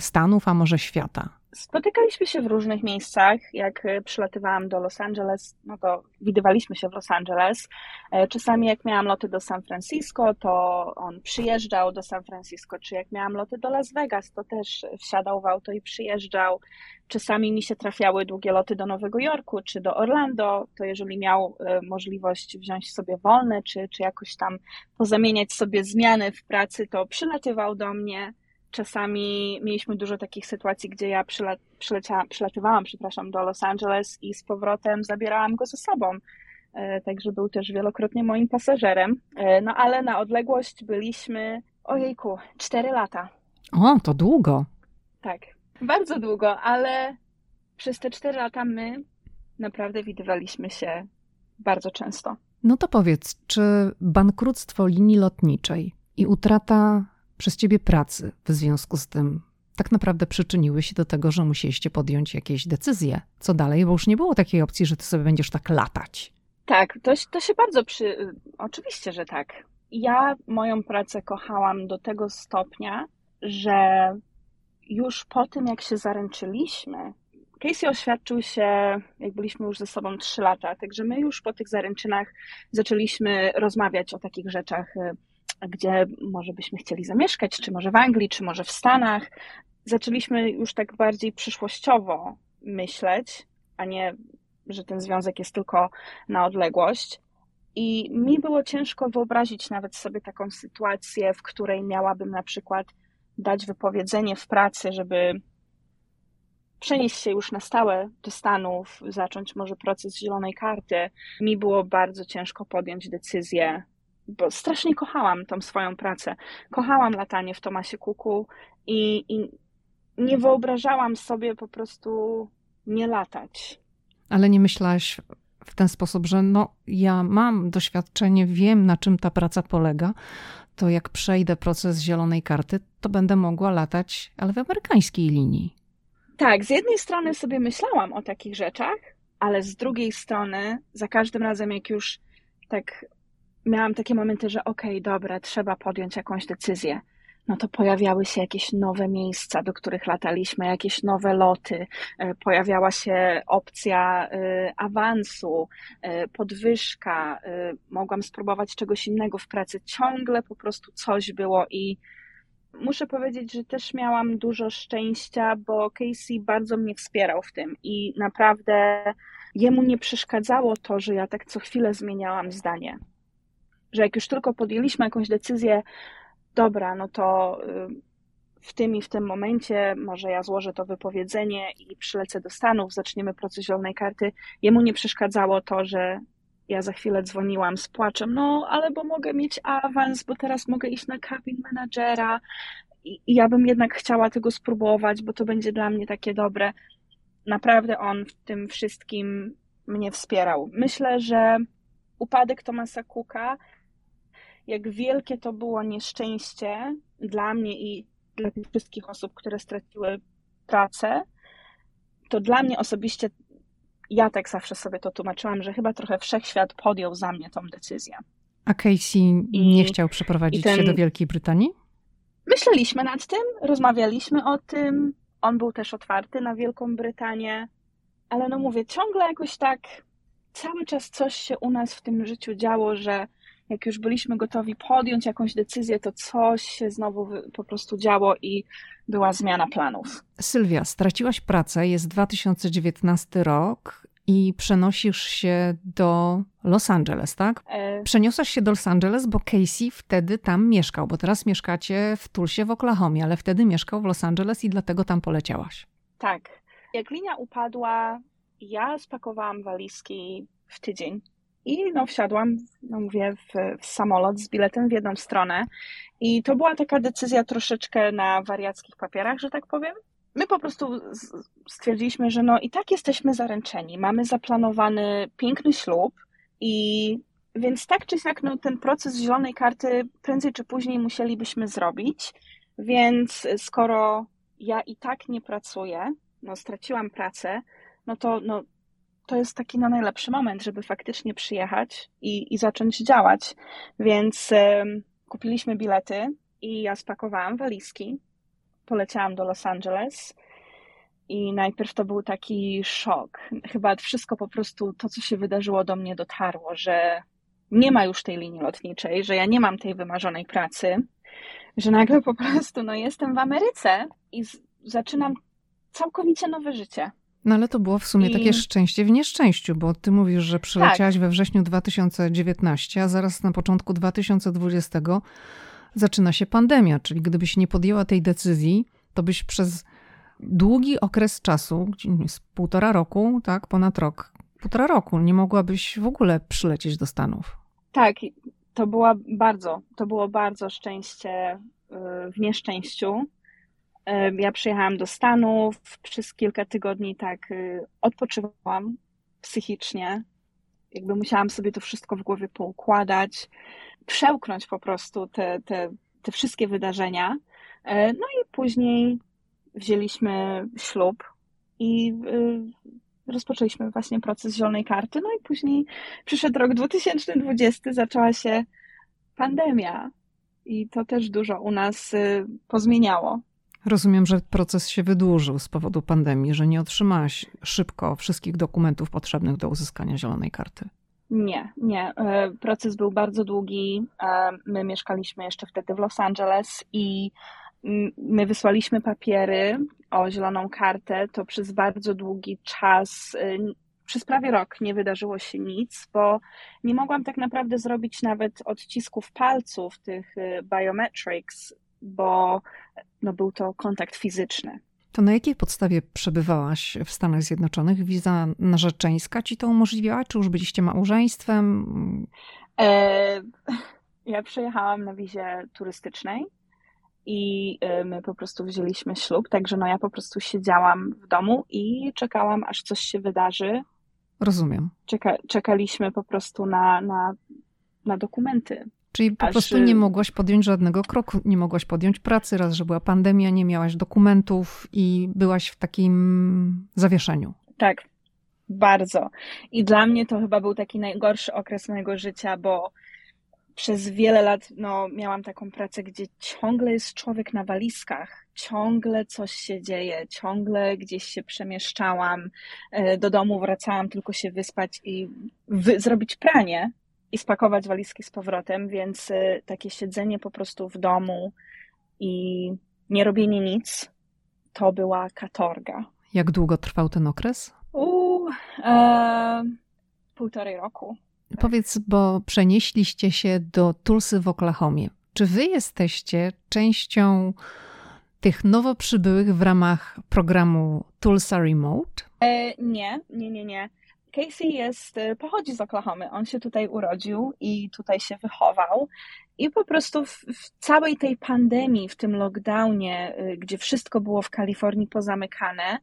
Stanów, a może świata? Spotykaliśmy się w różnych miejscach. Jak e, przylatywałam do Los Angeles, no to widywaliśmy się w Los Angeles. E, czasami jak miałam loty do San Francisco, to on przyjeżdżał do San Francisco, czy jak miałam loty do Las Vegas, to też wsiadał w auto i przyjeżdżał. Czasami mi się trafiały długie loty do Nowego Jorku, czy do Orlando, to jeżeli miał e, możliwość wziąć sobie wolne, czy, czy jakoś tam pozamieniać sobie zmiany w pracy, to przylatywał do mnie czasami mieliśmy dużo takich sytuacji, gdzie ja przyla, przylatywałam, przepraszam, do Los Angeles i z powrotem zabierałam go ze sobą. E, także był też wielokrotnie moim pasażerem. E, no ale na odległość byliśmy, ojejku, 4 lata. O, to długo. Tak, bardzo długo, ale przez te 4 lata my naprawdę widywaliśmy się bardzo często. No to powiedz, czy bankructwo linii lotniczej i utrata przez ciebie pracy w związku z tym tak naprawdę przyczyniły się do tego, że musieliście podjąć jakieś decyzje. Co dalej? Bo już nie było takiej opcji, że ty sobie będziesz tak latać. Tak, to, to się bardzo przy... Oczywiście, że tak. Ja moją pracę kochałam do tego stopnia, że już po tym, jak się zaręczyliśmy, Casey oświadczył się, jak byliśmy już ze sobą trzy lata, także my już po tych zaręczynach zaczęliśmy rozmawiać o takich rzeczach gdzie może byśmy chcieli zamieszkać, czy może w Anglii, czy może w Stanach. Zaczęliśmy już tak bardziej przyszłościowo myśleć, a nie, że ten związek jest tylko na odległość. I mi było ciężko wyobrazić nawet sobie taką sytuację, w której miałabym na przykład dać wypowiedzenie w pracy, żeby przenieść się już na stałe do Stanów, zacząć może proces zielonej karty. Mi było bardzo ciężko podjąć decyzję, bo strasznie kochałam tą swoją pracę. Kochałam latanie w Tomasie Kuku i, i nie wyobrażałam sobie po prostu nie latać. Ale nie myślałaś w ten sposób, że no, ja mam doświadczenie, wiem na czym ta praca polega, to jak przejdę proces zielonej karty, to będę mogła latać, ale w amerykańskiej linii. Tak, z jednej strony sobie myślałam o takich rzeczach, ale z drugiej strony za każdym razem, jak już tak miałam takie momenty, że okej, okay, dobra, trzeba podjąć jakąś decyzję, no to pojawiały się jakieś nowe miejsca, do których lataliśmy, jakieś nowe loty, e, pojawiała się opcja e, awansu, e, podwyżka, mogłam spróbować czegoś innego w pracy. Ciągle po prostu coś było i muszę powiedzieć, że też miałam dużo szczęścia, bo Casey bardzo mnie wspierał w tym i naprawdę jemu nie przeszkadzało to, że ja tak co chwilę zmieniałam zdanie. Że jak już tylko podjęliśmy jakąś decyzję, dobra, no to y, w tym i w tym momencie może ja złożę to wypowiedzenie i przylecę do Stanów, zaczniemy proces zielonej karty. Jemu nie przeszkadzało to, że ja za chwilę dzwoniłam z płaczem, no ale bo mogę mieć awans, bo teraz mogę iść na cabin managera i, i ja bym jednak chciała tego spróbować, bo to będzie dla mnie takie dobre. Naprawdę on w tym wszystkim mnie wspierał. Myślę, że upadek Tomasa Cooka jak wielkie to było nieszczęście dla mnie i dla tych wszystkich osób, które straciły pracę, to dla mnie osobiście, ja tak zawsze sobie to tłumaczyłam, że chyba trochę wszechświat podjął za mnie tą decyzję. A Casey I, nie chciał przeprowadzić ten... się do Wielkiej Brytanii? Myśleliśmy nad tym, rozmawialiśmy o tym. On był też otwarty na Wielką Brytanię, ale no mówię, ciągle jakoś tak cały czas coś się u nas w tym życiu działo, że jak już byliśmy gotowi podjąć jakąś decyzję, to coś się znowu po prostu działo i była zmiana planów. Sylwia, straciłaś pracę, jest 2019 rok i przenosisz się do Los Angeles, tak? E... Przeniosłaś się do Los Angeles, bo Casey wtedy tam mieszkał, bo teraz mieszkacie w Tulsie w Oklahomie, ale wtedy mieszkał w Los Angeles i dlatego tam poleciałaś. Tak. Jak linia upadła, ja spakowałam walizki w tydzień i no, wsiadłam, no mówię, w, w, samolot z biletem w jedną stronę. I to była taka decyzja troszeczkę na wariackich papierach, że tak powiem. My po prostu stwierdziliśmy, że no i tak jesteśmy zaręczeni. Mamy zaplanowany piękny ślub i więc tak czy siak no, ten proces zielonej karty prędzej czy później musielibyśmy zrobić. Więc skoro ja i tak nie pracuję, no straciłam pracę, no to no, to jest taki no, najlepszy moment, żeby faktycznie przyjechać i, i zacząć działać. Więc y, kupiliśmy bilety i ja spakowałam walizki. Poleciałam do Los Angeles. I najpierw to był taki szok. Chyba wszystko po prostu, to co się wydarzyło do mnie dotarło, że nie ma już tej linii lotniczej, że ja nie mam tej wymarzonej pracy, że nagle po prostu no, jestem w Ameryce i z, zaczynam całkowicie nowe życie. No ale to było w sumie I... takie szczęście w nieszczęściu, bo ty mówisz, że przyleciałaś tak. we wrześniu 2019, a zaraz na początku 2020 zaczyna się pandemia, czyli gdybyś nie podjęła tej decyzji, to byś przez długi okres czasu, półtora roku, tak, ponad rok, półtora roku, nie mogłabyś w ogóle przylecieć do Stanów. Tak, to była bardzo, to było bardzo szczęście y, w nieszczęściu. Ja przyjechałam do Stanów, przez kilka tygodni tak y, odpoczywałam psychicznie. Jakby musiałam sobie to wszystko w głowie poukładać, przełknąć po prostu te, te, te wszystkie wydarzenia. E, no i później wzięliśmy ślub i y, rozpoczęliśmy właśnie proces zielonej karty. No i później przyszedł rok 2020, zaczęła się pandemia i to też dużo u nas y, pozmieniało. Rozumiem, że proces się wydłużył z powodu pandemii, że nie otrzymałaś szybko wszystkich dokumentów potrzebnych do uzyskania zielonej karty. Nie, nie. E, proces był bardzo długi. E, my mieszkaliśmy jeszcze wtedy w Los Angeles i my wysłaliśmy papiery o zieloną kartę. To przez bardzo długi czas, e, przez prawie rok nie wydarzyło się nic, bo nie mogłam tak naprawdę zrobić nawet odcisków palców, tych biometrics, bo no, był to kontakt fizyczny. To na jakiej podstawie przebywałaś w Stanach Zjednoczonych? Wiza narzeczeńska ci to umożliwiała? Czy już byliście małżeństwem? E, ja przyjechałam na wizie turystycznej i e, my po prostu wzięliśmy ślub, także no ja po prostu siedziałam w domu i czekałam, aż coś się wydarzy. Rozumiem. Czeka, czekaliśmy po prostu na, na, na dokumenty. Czyli po Aż... prostu nie mogłaś podjąć żadnego kroku, nie mogłaś podjąć pracy, raz, że była pandemia, nie miałaś dokumentów i byłaś w takim zawieszeniu. Tak, bardzo. I dla mnie to chyba był taki najgorszy okres mojego życia, bo przez wiele lat no, miałam taką pracę, gdzie ciągle jest człowiek na walizkach, ciągle coś się dzieje, ciągle gdzieś się przemieszczałam, e, do domu wracałam tylko się wyspać i wy zrobić pranie i spakować walizki z powrotem, więc e, takie siedzenie po prostu w domu i nie robienie nic, to była katorga. Jak długo trwał ten okres? Uuu, e, półtorej roku. Powiedz, bo przenieśliście się do Tulsy w Oklahomie. Czy wy jesteście częścią tych nowo przybyłych w ramach programu Tulsa Remote? E, nie, nie, nie, nie. Casey jest, e, pochodzi z Oklahomy. On się tutaj urodził i tutaj się wychował. I po prostu w, w, całej tej pandemii, w tym lockdownie, e, gdzie wszystko było w Kalifornii pozamykane,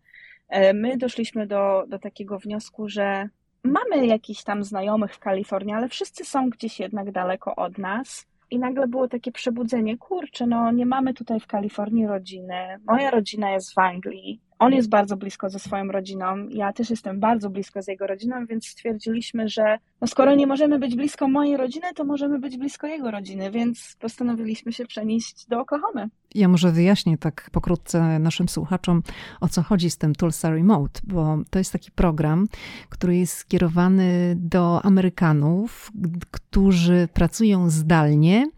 e, my doszliśmy do, do takiego wniosku, że mamy jakichś tam znajomych w Kalifornii, ale wszyscy są gdzieś jednak daleko od nas. I nagle było takie przebudzenie, kurczę, no nie mamy tutaj w Kalifornii rodziny. Moja rodzina jest w Anglii. On jest bardzo blisko ze swoją rodziną. Ja też jestem bardzo blisko z jego rodziną, więc stwierdziliśmy, że no skoro nie możemy być blisko mojej rodziny, to możemy być blisko jego rodziny, więc postanowiliśmy się przenieść do Oklahomy. Ja może wyjaśnię tak pokrótce naszym słuchaczom, o co chodzi z tym Tulsa Remote, bo to jest taki program, który jest skierowany do Amerykanów, którzy pracują zdalnie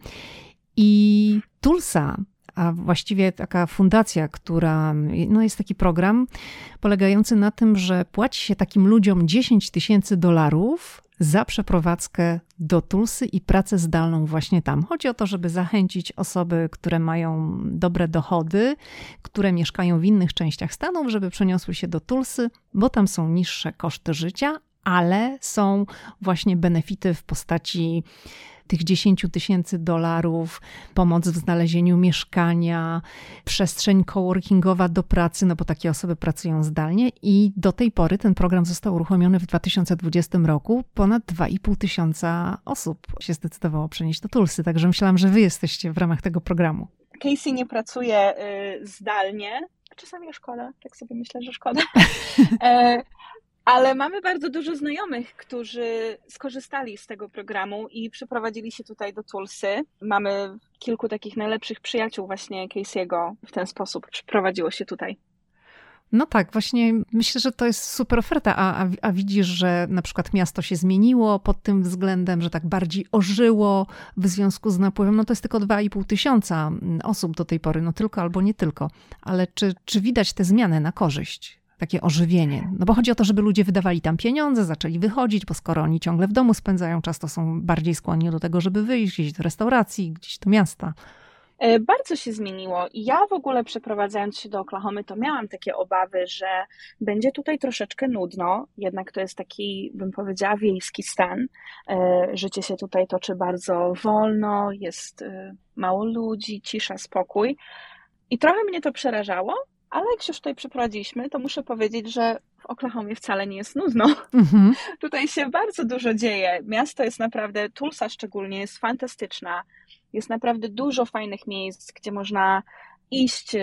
i Tulsa a właściwie taka fundacja, która, no jest taki program polegający na tym, że płaci się takim ludziom 10 tysięcy dolarów za przeprowadzkę do Tulsy i pracę zdalną właśnie tam. Chodzi o to, żeby zachęcić osoby, które mają dobre dochody, które mieszkają w innych częściach Stanów, żeby przeniosły się do Tulsy, bo tam są niższe koszty życia, ale są właśnie benefity w postaci tych 10 tysięcy dolarów, pomoc w znalezieniu mieszkania, przestrzeń coworkingowa do pracy, no bo takie osoby pracują zdalnie i do tej pory ten program został uruchomiony w 2020 roku. Ponad 2,5 tysiąca osób się zdecydowało przenieść do Tulsy, także myślałam, że wy jesteście w ramach tego programu. Casey nie pracuje y, zdalnie, czasami szkoda, tak sobie myślę, że szkoda. Ale mamy bardzo dużo znajomych, którzy skorzystali z tego programu i przyprowadzili się tutaj do Tulsy. Mamy kilku takich najlepszych przyjaciół właśnie Casey'ego w ten sposób przyprowadziło się tutaj. No tak, właśnie myślę, że to jest super oferta, a, a, a, widzisz, że na przykład miasto się zmieniło pod tym względem, że tak bardziej ożyło w związku z napływem. No to jest tylko 2,5 tysiąca osób do tej pory, no tylko albo nie tylko. Ale czy, czy widać te zmiany na korzyść? Takie ożywienie. No bo chodzi o to, żeby ludzie wydawali tam pieniądze, zaczęli wychodzić, bo skoro oni ciągle w domu spędzają czas, to są bardziej skłonni do tego, żeby wyjść gdzieś do restauracji, gdzieś do miasta. E, bardzo się zmieniło. Ja w ogóle przeprowadzając się do Oklahomy, to miałam takie obawy, że będzie tutaj troszeczkę nudno, jednak to jest taki, bym powiedziała, wiejski stan. E, życie się tutaj toczy bardzo wolno, jest e, mało ludzi, cisza, spokój. I trochę mnie to przerażało, ale jak się już tutaj przeprowadziliśmy, to muszę powiedzieć, że w Oklahomie wcale nie jest nudno. Mhm. tutaj się bardzo dużo dzieje. Miasto jest naprawdę, Tulsa szczególnie jest fantastyczna. Jest naprawdę dużo fajnych miejsc, gdzie można iść,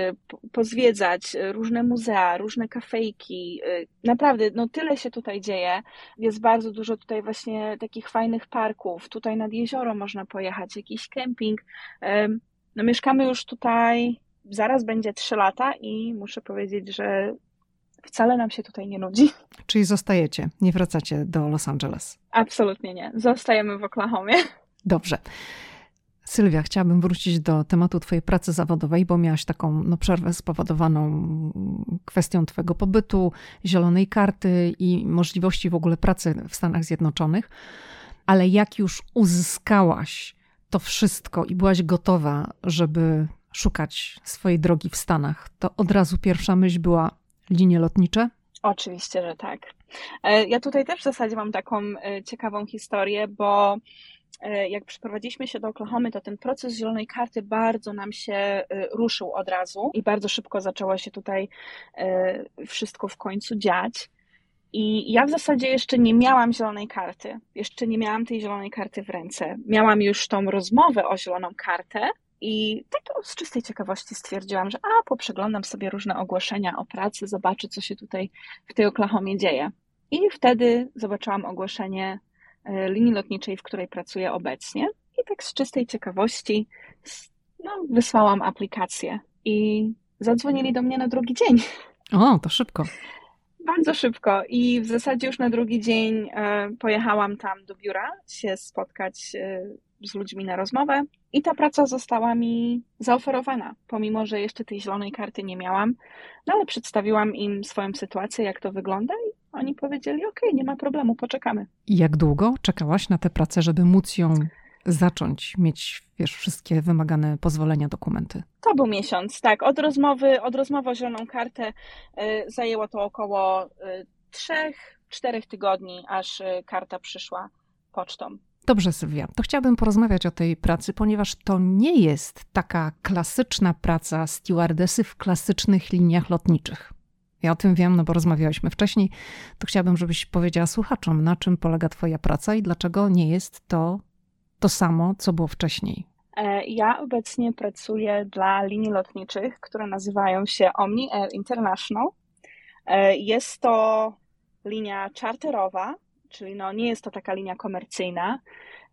pozwiedzać różne muzea, różne kafejki. Naprawdę, no tyle się tutaj dzieje. Jest bardzo dużo tutaj właśnie takich fajnych parków. Tutaj nad jezioro można pojechać, jakiś kemping. No mieszkamy już tutaj zaraz będzie 3 lata i muszę powiedzieć, że wcale nam się tutaj nie nudzi. Czyli zostajecie, nie wracacie do Los Angeles? Absolutnie nie. Zostajemy w Oklahomie. Dobrze. Sylwia, chciałabym wrócić do tematu Twojej pracy zawodowej, bo miałaś taką no, przerwę spowodowaną kwestią Twojego pobytu, zielonej karty i możliwości w ogóle pracy w Stanach Zjednoczonych. Ale jak już uzyskałaś to wszystko i byłaś gotowa, żeby szukać swojej drogi w Stanach, to od razu pierwsza myśl była linie lotnicze? Oczywiście, że tak. E, ja tutaj też w zasadzie mam taką e, ciekawą historię, bo e, jak przeprowadziliśmy się do Oklahomy, to ten proces zielonej karty bardzo nam się ruszył od razu i bardzo szybko zaczęło się tutaj wszystko w końcu dziać. I ja w zasadzie jeszcze nie miałam zielonej karty. Jeszcze nie miałam tej zielonej karty w ręce. Miałam już tą rozmowę o zieloną kartę, i tak z czystej ciekawości stwierdziłam, że a, poprzeglądam sobie różne ogłoszenia o pracy, zobaczę, co się tutaj w tej Oklahomie dzieje. I wtedy zobaczyłam ogłoszenie e, linii lotniczej, w której pracuję obecnie. I tak z czystej ciekawości no, wysłałam aplikację i zadzwonili do mnie na drugi dzień. O, to szybko. Bardzo szybko i w zasadzie już na drugi dzień e, pojechałam tam do biura się spotkać e, z ludźmi na rozmowę i ta praca została mi zaoferowana, pomimo że jeszcze tej zielonej karty nie miałam, no ale przedstawiłam im swoją sytuację, jak to wygląda i oni powiedzieli, ok, nie ma problemu, poczekamy. I jak długo czekałaś na tę pracę, żeby móc ją zacząć mieć, wiesz, wszystkie wymagane pozwolenia, dokumenty? To był miesiąc, tak. Od rozmowy, od rozmowy o zieloną kartę y, zajęło to około y, trzech, czterech tygodni, aż y, karta przyszła pocztą. Dobrze, Sylwia, to chciałabym porozmawiać o tej pracy, ponieważ to nie jest taka klasyczna praca stewardesy w klasycznych liniach lotniczych. Ja o tym wiem, no bo rozmawialiśmy wcześniej. To chciałabym, żebyś powiedziała słuchaczom, na czym polega Twoja praca i dlaczego nie jest to to samo, co było wcześniej. E, ja obecnie pracuję dla linii lotniczych, które nazywają się Omni Air International. E, jest to linia charterowa, czyli no nie jest to taka linia komercyjna.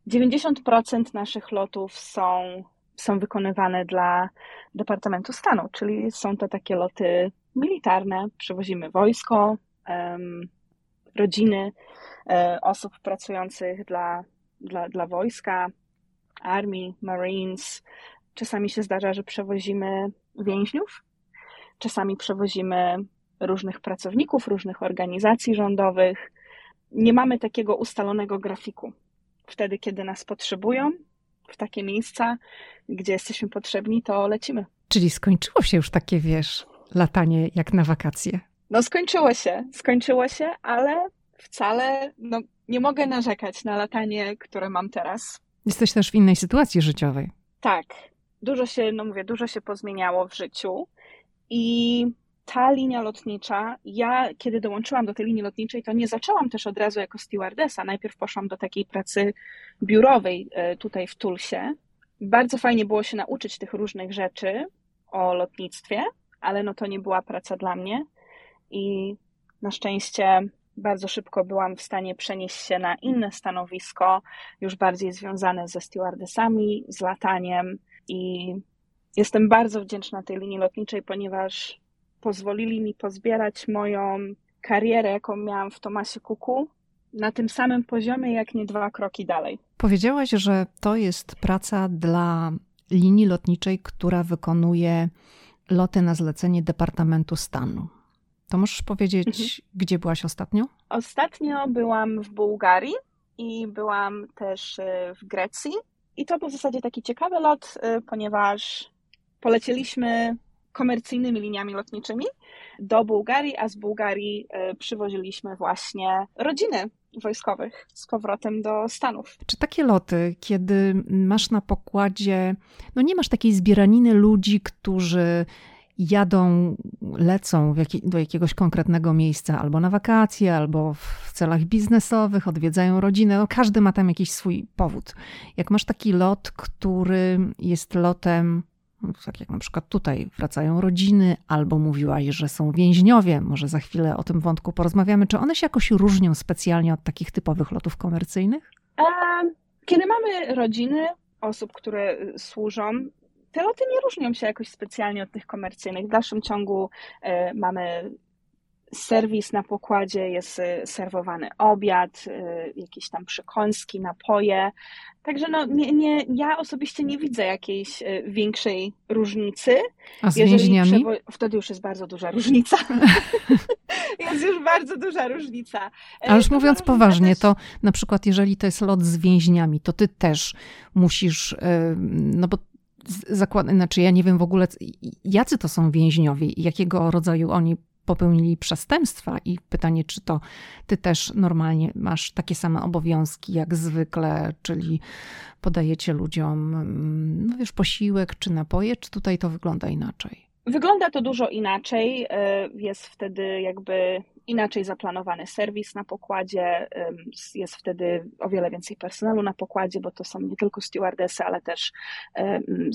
90% naszych lotów są, są wykonywane dla Departamentu Stanu, czyli są to takie loty militarne. Przewozimy wojsko, um, rodziny um, osób pracujących dla, dla, dla wojska, armii, marines. Czasami się zdarza, że przewozimy więźniów, czasami przewozimy różnych pracowników, różnych organizacji rządowych. Nie mamy takiego ustalonego grafiku. Wtedy, kiedy nas potrzebują, w takie miejsca, gdzie jesteśmy potrzebni, to lecimy. Czyli skończyło się już takie, wiesz, latanie jak na wakacje. No skończyło się, skończyło się, ale wcale no, nie mogę narzekać na latanie, które mam teraz. Jesteś też w innej sytuacji życiowej. Tak. Dużo się, no mówię, dużo się pozmieniało w życiu i ta linia lotnicza, ja kiedy dołączyłam do tej linii lotniczej, to nie zaczęłam też od razu jako stewardesa. Najpierw poszłam do takiej pracy biurowej e, tutaj w Tulsie. Bardzo fajnie było się nauczyć tych różnych rzeczy o lotnictwie, ale no to nie była praca dla mnie i na szczęście bardzo szybko byłam w stanie przenieść się na inne stanowisko, już bardziej związane ze stewardesami, z lataniem i jestem bardzo wdzięczna tej linii lotniczej, ponieważ pozwolili mi pozbierać moją karierę, jaką miałam w Tomasie Kuku, na tym samym poziomie, jak nie dwa kroki dalej. Powiedziałaś, że to jest praca dla linii lotniczej, która wykonuje loty na zlecenie Departamentu Stanu. To możesz powiedzieć, mhm. gdzie byłaś ostatnio? Ostatnio byłam w Bułgarii i byłam też y, w Grecji. I to był w zasadzie taki ciekawy lot, y, ponieważ polecieliśmy komercyjnymi liniami lotniczymi do Bułgarii, a z Bułgarii e, przywoziliśmy właśnie rodziny wojskowych z powrotem do Stanów. Czy takie loty, kiedy masz na pokładzie, no nie masz takiej zbieraniny ludzi, którzy jadą, lecą do jakiegoś konkretnego miejsca albo na wakacje, albo w celach biznesowych, odwiedzają rodzinę. No, każdy ma tam jakiś swój powód. Jak masz taki lot, który jest lotem tak jak na przykład tutaj wracają rodziny, albo mówiłaś, że są więźniowie, może za chwilę o tym wątku porozmawiamy. Czy one się jakoś różnią specjalnie od takich typowych lotów komercyjnych? Kiedy mamy rodziny osób, które służą, te loty nie różnią się jakoś specjalnie od tych komercyjnych. W dalszym ciągu e, mamy serwis na pokładzie, jest y, serwowany obiad, y, jakieś tam przekąski, napoje. Także no, nie, nie, ja osobiście nie widzę jakiejś y, większej różnicy. A z więźniami? Przewo- wtedy już jest bardzo duża różnica. jest już bardzo duża różnica. A już mówiąc poważnie, też... to na przykład jeżeli to jest lot z więźniami, to ty też musisz, no bo zakład, znaczy ja nie wiem w ogóle, jacy to są więźniowie i jakiego rodzaju oni popełnili przestępstwa i pytanie, czy to ty też normalnie masz takie same obowiązki jak zwykle, czyli podajecie ludziom, mm, no wiesz, posiłek czy napoje, czy tutaj to wygląda inaczej? Wygląda to dużo inaczej. E, jest wtedy jakby inaczej zaplanowany serwis na pokładzie, jest wtedy o wiele więcej personelu na pokładzie, bo to są nie tylko stewardesy, ale też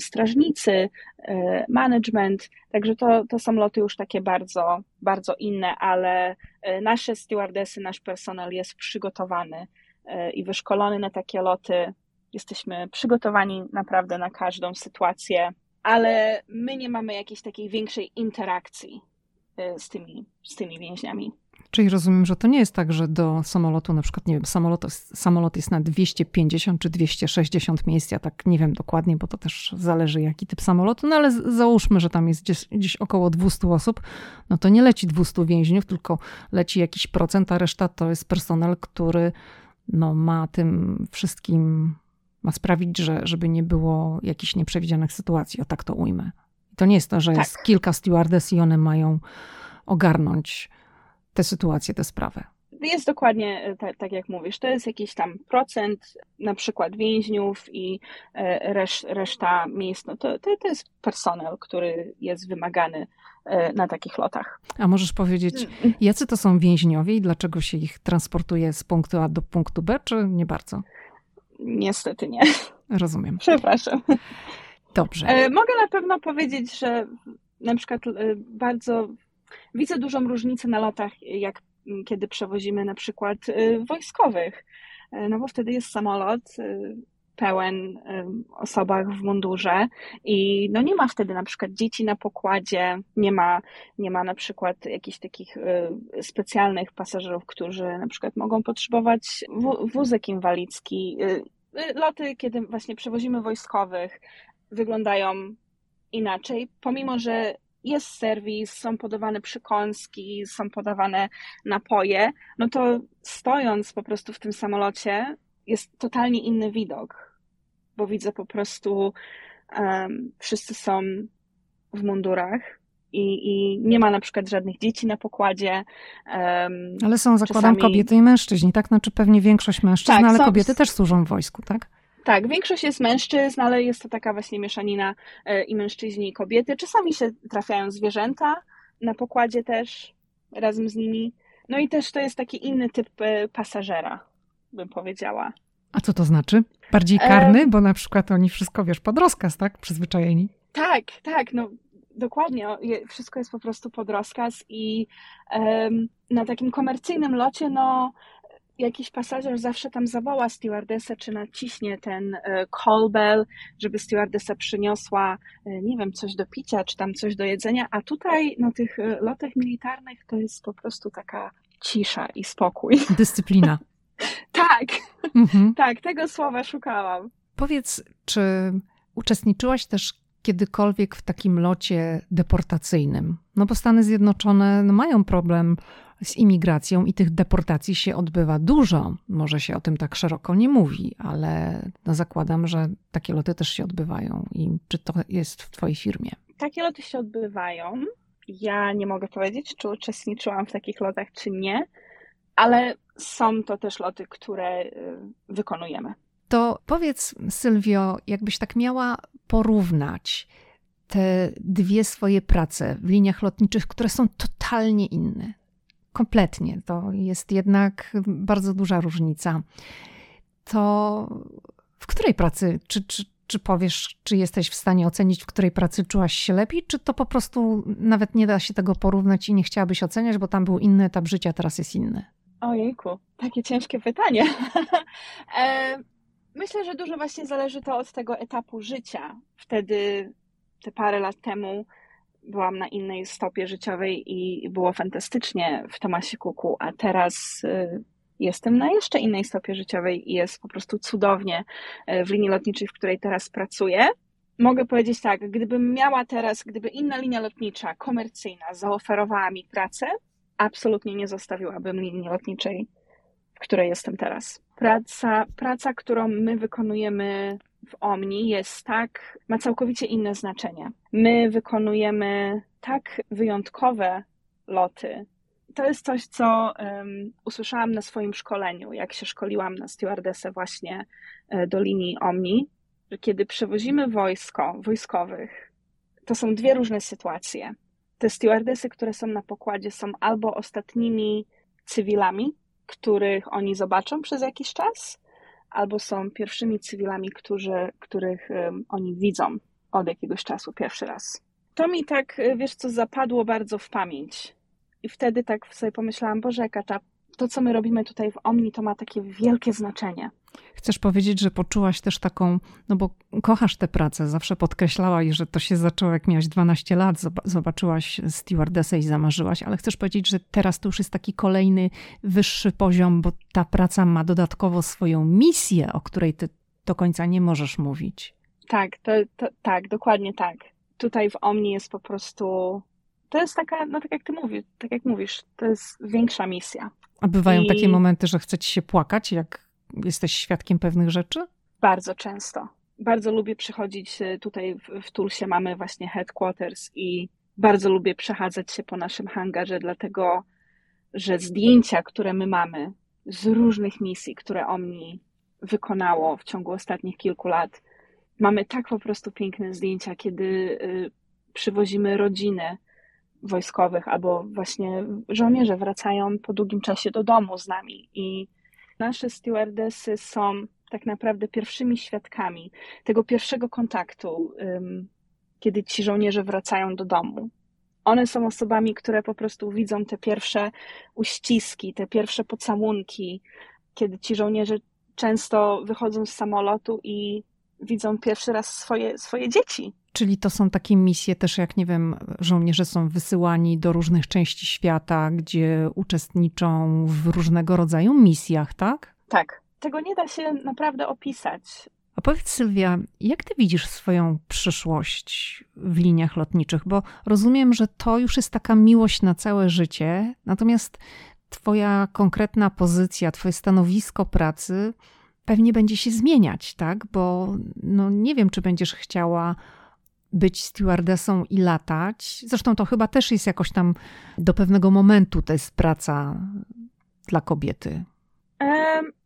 strażnicy, e, management, także to, to są loty już takie bardzo, bardzo inne, ale e, nasze stewardesy, nasz personel jest przygotowany i wyszkolony na takie loty jesteśmy przygotowani naprawdę na każdą sytuację, ale my nie mamy jakiejś takiej większej interakcji y, z tymi, z tymi więźniami. Czyli rozumiem, że to nie jest tak, że do samolotu, na przykład, nie wiem, samolot, samolot jest na 250 czy 260 miejsc, ja tak nie wiem dokładnie, bo to też zależy jaki typ samolotu, no ale załóżmy, że tam jest gdzieś, gdzieś około 200 osób, no to nie leci 200 więźniów, tylko leci jakiś procent, a reszta to jest personel, który no, ma tym wszystkim, ma sprawić, że, żeby nie było jakichś nieprzewidzianych sytuacji, o tak to ujmę. I to nie jest to, że tak. jest kilka stewardess i one mają ogarnąć tę sytuację, tę sprawę. Jest dokładnie tak, tak, jak mówisz. To jest jakiś tam procent, na przykład więźniów i e, resz, reszta miejsc. No to, to, to jest personel, który jest wymagany e, na takich lotach. A możesz powiedzieć, mm. jacy to są więźniowie i dlaczego się ich transportuje z punktu A do punktu B, czy nie bardzo? Niestety nie. Rozumiem. Przepraszam. Dobrze. Mogę na pewno powiedzieć, że na przykład bardzo Widzę dużą różnicę na lotach, jak kiedy przewozimy na przykład y, wojskowych, no bo wtedy jest samolot pełen osobach w mundurze i no nie ma wtedy na przykład dzieci na pokładzie, nie ma, nie ma na przykład jakichś takich specjalnych pasażerów, którzy na przykład mogą potrzebować wózek inwalidzki. Loty, kiedy właśnie przewozimy wojskowych, wyglądają inaczej, pomimo że jest serwis, są podawane przykąski, są podawane napoje, no to stojąc po prostu w tym samolocie jest totalnie inny widok, bo widzę po prostu um, wszyscy są w mundurach, i, i, nie ma na przykład żadnych dzieci na pokładzie. Um, ale są, zakładam, czasami... kobiety i mężczyźni, tak? Znaczy pewnie większość mężczyzn, tak, ale są... kobiety też służą w wojsku, tak? Tak, większość jest mężczyzn, ale jest to taka właśnie mieszanina e, i mężczyźni, i kobiety. Czasami się trafiają zwierzęta na pokładzie też razem z nimi. No i też to jest taki inny typ e, pasażera, bym powiedziała. A co to znaczy? Bardziej karny? E... Bo na przykład oni wszystko, wiesz, pod rozkaz, tak? Przyzwyczajeni. Tak, tak, no dokładnie. Wszystko jest po prostu pod rozkaz i um, na takim komercyjnym locie, no jakiś pasażer zawsze tam zawoła stewardessę, czy naciśnie ten e, call bell, żeby stewardessa przyniosła, e, nie wiem, coś do picia, czy tam coś do jedzenia, a tutaj na tych e, lotach militarnych to jest po prostu taka cisza i spokój. Dyscyplina. tak, mhm. tak, tego słowa szukałam. Powiedz, czy uczestniczyłaś też kiedykolwiek w takim locie deportacyjnym? No bo Stany Zjednoczone no, mają problem z imigracją i tych deportacji się odbywa dużo. Może się o tym tak szeroko nie mówi, ale no zakładam, że takie loty też się odbywają. I czy to jest w Twojej firmie? Takie loty się odbywają. Ja nie mogę powiedzieć, czy uczestniczyłam w takich lotach, czy nie, ale są to też loty, które y, wykonujemy. To powiedz, Sylwio, jakbyś tak miała porównać te dwie swoje prace w liniach lotniczych, które są totalnie inne. Kompletnie. To jest jednak bardzo duża różnica. To w której pracy, czy, czy, czy powiesz, czy jesteś w stanie ocenić, w której pracy czułaś się lepiej, czy to po prostu nawet nie da się tego porównać i nie chciałabyś oceniać, bo tam był inny etap życia, teraz jest inny? Ojejku, takie ciężkie pytanie. E, myślę, że dużo właśnie zależy to od tego etapu życia. Wtedy, te parę lat temu, byłam na innej stopie życiowej i było fantastycznie w Tomasie Kuku, a teraz y, jestem na jeszcze innej stopie życiowej i jest po prostu cudownie y, w linii lotniczej, w której teraz pracuję. Mogę powiedzieć tak, gdybym miała teraz, gdyby inna linia lotnicza, komercyjna, zaoferowała mi pracę, absolutnie nie zostawiłabym linii lotniczej, w której jestem teraz. Praca, praca którą my wykonujemy w Omni jest tak, ma całkowicie inne znaczenie. My wykonujemy tak wyjątkowe loty. To jest coś, co um, usłyszałam na swoim szkoleniu, jak się szkoliłam na stewardesę właśnie e, do linii Omni, że kiedy przewozimy wojsko, wojskowych, to są dwie różne sytuacje. Te stewardesy, które są na pokładzie, są albo ostatnimi cywilami, których oni zobaczą przez jakiś czas, albo są pierwszymi cywilami, którzy, których oni widzą od jakiegoś czasu pierwszy raz. To mi tak, wiesz co, zapadło bardzo w pamięć. I wtedy tak sobie pomyślałam, Boże, jaka ta to, co my robimy tutaj w Omni, to ma takie wielkie znaczenie. Chcesz powiedzieć, że poczułaś też taką, no bo kochasz tę pracę, zawsze podkreślałaś, że to się zaczęło jak miałaś 12 lat, zobaczyłaś stewardessę i zamarzyłaś, ale chcesz powiedzieć, że teraz to już jest taki kolejny wyższy poziom, bo ta praca ma dodatkowo swoją misję, o której ty do końca nie możesz mówić. Tak, to, to, tak, dokładnie tak. Tutaj w Omni jest po prostu, to jest taka, no tak jak ty mówisz, tak jak mówisz, to jest większa misja. A bywają I... takie momenty, że chcecie się płakać, jak jesteś świadkiem pewnych rzeczy? Bardzo często. Bardzo lubię przychodzić y, tutaj w, w Tulsie, mamy właśnie headquarters i bardzo lubię przechadzać się po naszym hangarze, dlatego że zdjęcia, które my mamy z różnych misji, które Omni wykonało w ciągu ostatnich kilku lat, mamy tak po prostu piękne zdjęcia, kiedy y, przywozimy rodziny wojskowych albo właśnie żołnierze wracają po długim czasie do domu z nami i nasze stewardessy są tak naprawdę pierwszymi świadkami tego pierwszego kontaktu, kiedy ci żołnierze wracają do domu. One są osobami, które po prostu widzą te pierwsze uściski, te pierwsze pocałunki, kiedy ci żołnierze często wychodzą z samolotu i widzą pierwszy raz swoje, swoje dzieci. Czyli to są takie misje też, jak nie wiem, żołnierze są wysyłani do różnych części świata, gdzie uczestniczą w różnego rodzaju misjach, tak? Tak. Tego nie da się naprawdę opisać. A powiedz Sylwia, jak ty widzisz swoją przyszłość w liniach lotniczych? Bo rozumiem, że to już jest taka miłość na całe życie, natomiast twoja konkretna pozycja, twoje stanowisko pracy pewnie będzie się zmieniać, tak? Bo no, nie wiem, czy będziesz chciała być stewardessą i latać. Zresztą to chyba też jest jakoś tam do pewnego momentu to jest praca dla kobiety.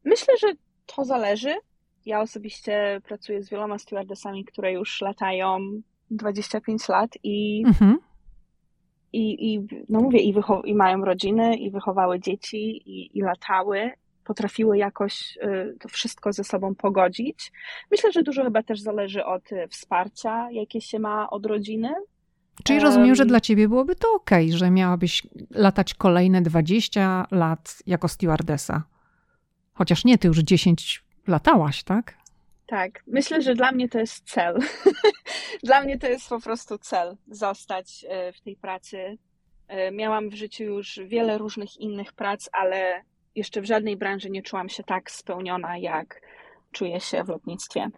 Myślę, że to zależy. Ja osobiście pracuję z wieloma stewardessami, które już latają 25 lat i, mhm. i, i no mówię, i, i mają rodziny, i wychowały dzieci, i, i latały potrafiły jakoś y, to wszystko ze sobą pogodzić. Myślę, że dużo chyba też zależy od y, wsparcia, jakie się ma od rodziny. Czyli rozumiem, że dla ciebie byłoby to ok, że miałabyś latać kolejne 20 lat jako stewardesa. Chociaż nie, ty już 10 latałaś, tak? Tak, myślę, że dla mnie to jest cel. dla mnie to jest po prostu cel zostać y, w tej pracy. Miałam w życiu już wiele różnych innych prac, ale jeszcze w żadnej branży nie czułam się tak spełniona, jak czuję się w lotnictwie.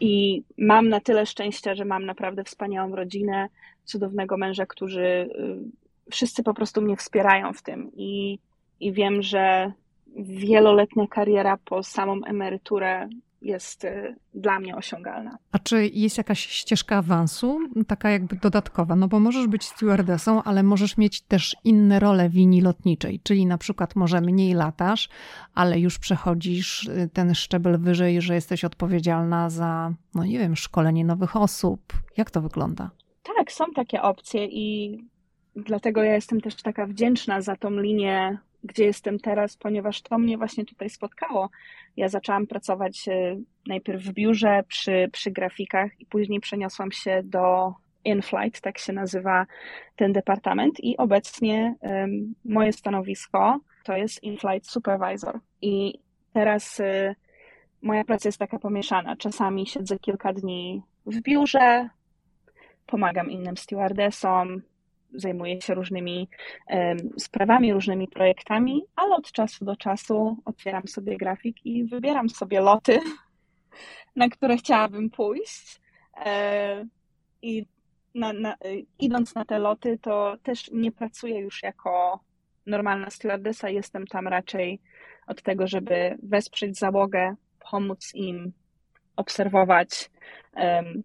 I mam na tyle szczęścia, że mam naprawdę wspaniałą rodzinę, cudownego męża, którzy y, wszyscy po prostu mnie wspierają w tym. I, i wiem, że wieloletnia kariera po samą emeryturę jest y, dla mnie osiągalna. A czy jest jakaś ścieżka awansu, taka jakby dodatkowa? No bo możesz być stewardessą, ale możesz mieć też inne role w linii lotniczej, czyli na przykład może mniej latasz, ale już przechodzisz y, ten szczebel wyżej, że jesteś odpowiedzialna za, no nie wiem, szkolenie nowych osób. Jak to wygląda? Tak, są takie opcje i dlatego ja jestem też taka wdzięczna za tą linię gdzie jestem teraz, ponieważ to mnie właśnie tutaj spotkało. Ja zaczęłam pracować e, najpierw w biurze przy, przy grafikach i później przeniosłam się do InFlight, tak się nazywa ten departament i obecnie um, moje stanowisko to jest InFlight Supervisor i teraz y, moja praca jest taka pomieszana. Czasami siedzę kilka dni w biurze, pomagam innym stewardessom, zajmuję się różnymi sprawami, różnymi projektami, ale od czasu do czasu otwieram sobie grafik i wybieram sobie loty, na które chciałabym pójść. E, I na, na, idąc na te loty, to też nie pracuję już jako normalna stewardessa, jestem tam raczej od tego, żeby wesprzeć załogę, pomóc im obserwować,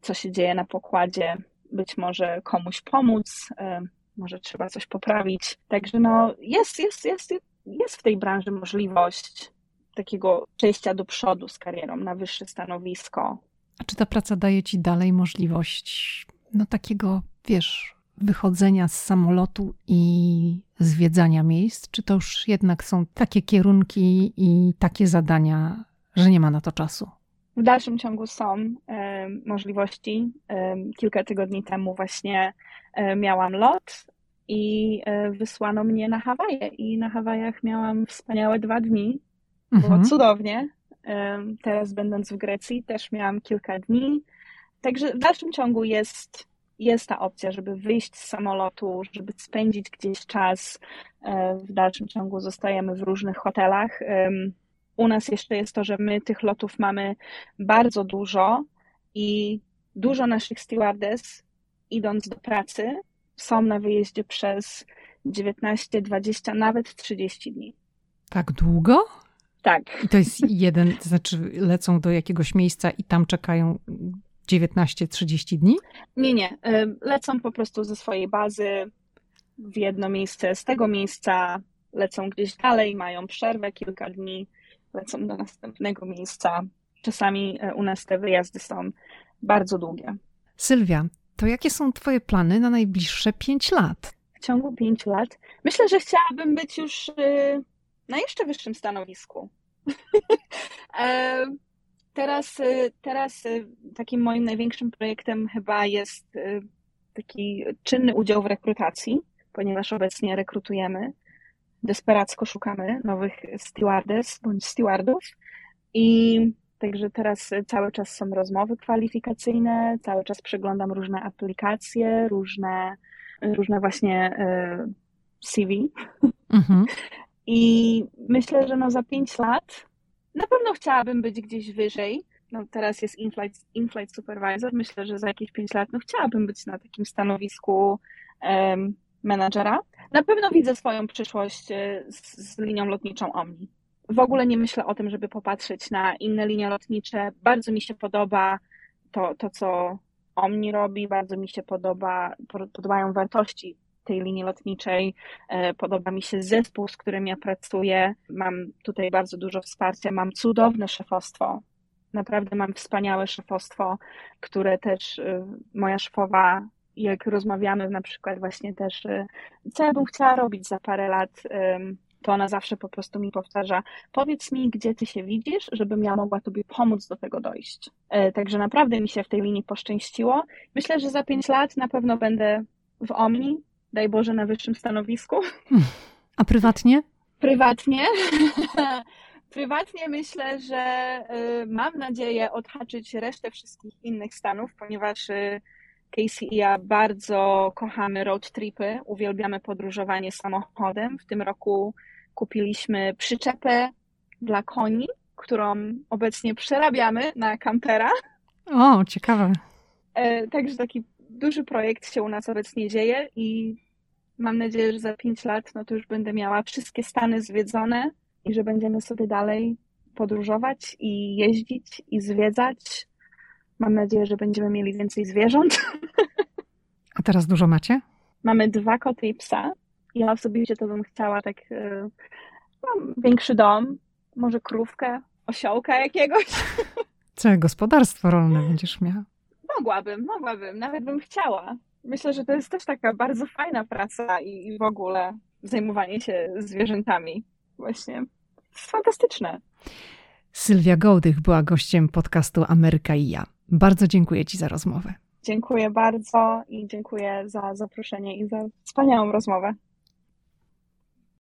co się dzieje na pokładzie, być może komuś pomóc, może trzeba coś poprawić. Także no, jest, jest, jest, jest w tej branży możliwość takiego przejścia do przodu z karierą na wyższe stanowisko. A czy ta praca daje ci dalej możliwość no takiego, wiesz, wychodzenia z samolotu i zwiedzania miejsc? Czy to już jednak są takie kierunki i takie zadania, że nie ma na to czasu? W dalszym ciągu są możliwości. kilka tygodni temu właśnie miałam lot i e, wysłano mnie na Hawaje. I na Hawajach miałam wspaniałe dwa dni. Było mhm. cudownie. Teraz będąc w Grecji też miałam kilka dni. Także w dalszym ciągu jest, jest ta opcja, żeby wyjść z samolotu, żeby spędzić gdzieś czas. E, w dalszym ciągu zostajemy w różnych hotelach. U nas jeszcze jest to, że my tych lotów mamy bardzo dużo i dużo naszych stewardess idąc do pracy są na wyjeździe przez 19, 20, nawet 30 dni. Tak długo? Tak. I to jest jeden, to znaczy lecą do jakiegoś miejsca i tam czekają 19-30 dni? Nie, nie. Lecą po prostu ze swojej bazy w jedno miejsce. Z tego miejsca lecą gdzieś dalej, mają przerwę kilka dni, lecą do następnego miejsca. Czasami e, u nas te wyjazdy są bardzo długie. Sylwia, to jakie są Twoje plany na najbliższe 5 lat? W ciągu 5 lat? Myślę, że chciałabym być już y, na jeszcze wyższym stanowisku. E, teraz, y, teraz y, takim moim największym projektem chyba jest taki czynny udział w rekrutacji, ponieważ obecnie rekrutujemy, desperacko szukamy nowych stewardess bądź stewardów i Także teraz cały czas są rozmowy kwalifikacyjne, cały czas przeglądam różne aplikacje, różne, różne właśnie e, CV. Mhm. I myślę, że no za pięć lat na pewno chciałabym być gdzieś wyżej. No teraz jest inflight, inflight supervisor. Myślę, że za jakieś pięć lat no chciałabym być na takim stanowisku um, menadżera. Na pewno widzę swoją przyszłość e, z, z linią lotniczą Omni w ogóle nie myślę o tym, żeby popatrzeć na inne linie lotnicze. Bardzo mi się podoba to, to co Omni robi, bardzo mi się podoba, podobają wartości tej linii lotniczej. E, podoba mi się zespół, z którym ja pracuję. Mam tutaj bardzo dużo wsparcia, mam cudowne szefostwo. Naprawdę mam wspaniałe szefostwo, które też e, moja szefowa, jak rozmawiamy na przykład właśnie też, e, co ja bym chciała robić za parę lat, to ona zawsze po prostu mi powtarza: Powiedz mi, gdzie ty się widzisz, żebym ja mogła tobie pomóc do tego dojść. E, także naprawdę mi się w tej linii poszczęściło. Myślę, że za pięć lat na pewno będę w Omni, daj Boże, na wyższym stanowisku. A prywatnie? Prywatnie. Prywatnie myślę, że y, mam nadzieję odhaczyć resztę wszystkich innych stanów, ponieważ y, Casey i ja bardzo kochamy road tripy, uwielbiamy podróżowanie samochodem. W tym roku kupiliśmy przyczepę dla koni, którą obecnie przerabiamy na kampera. O, ciekawe. E, także taki duży projekt się u nas obecnie dzieje i mam nadzieję, że za pięć lat no to już będę miała wszystkie Stany zwiedzone i że będziemy sobie dalej podróżować i jeździć i zwiedzać. Mam nadzieję, że będziemy mieli więcej zwierząt. A teraz dużo macie? Mamy dwa koty i psa. Ja osobiście to bym chciała tak e, Mam większy dom, może krówkę, osiołka jakiegoś. Całe gospodarstwo rolne będziesz miała. Mogłabym, mogłabym, nawet bym chciała. Myślę, że to jest też taka bardzo fajna praca i, i w ogóle zajmowanie się zwierzętami. Właśnie jest fantastyczne. Sylwia Gołdych była gościem podcastu Ameryka i ja. Bardzo dziękuję Ci za rozmowę. Dziękuję bardzo i dziękuję za zaproszenie i za wspaniałą rozmowę.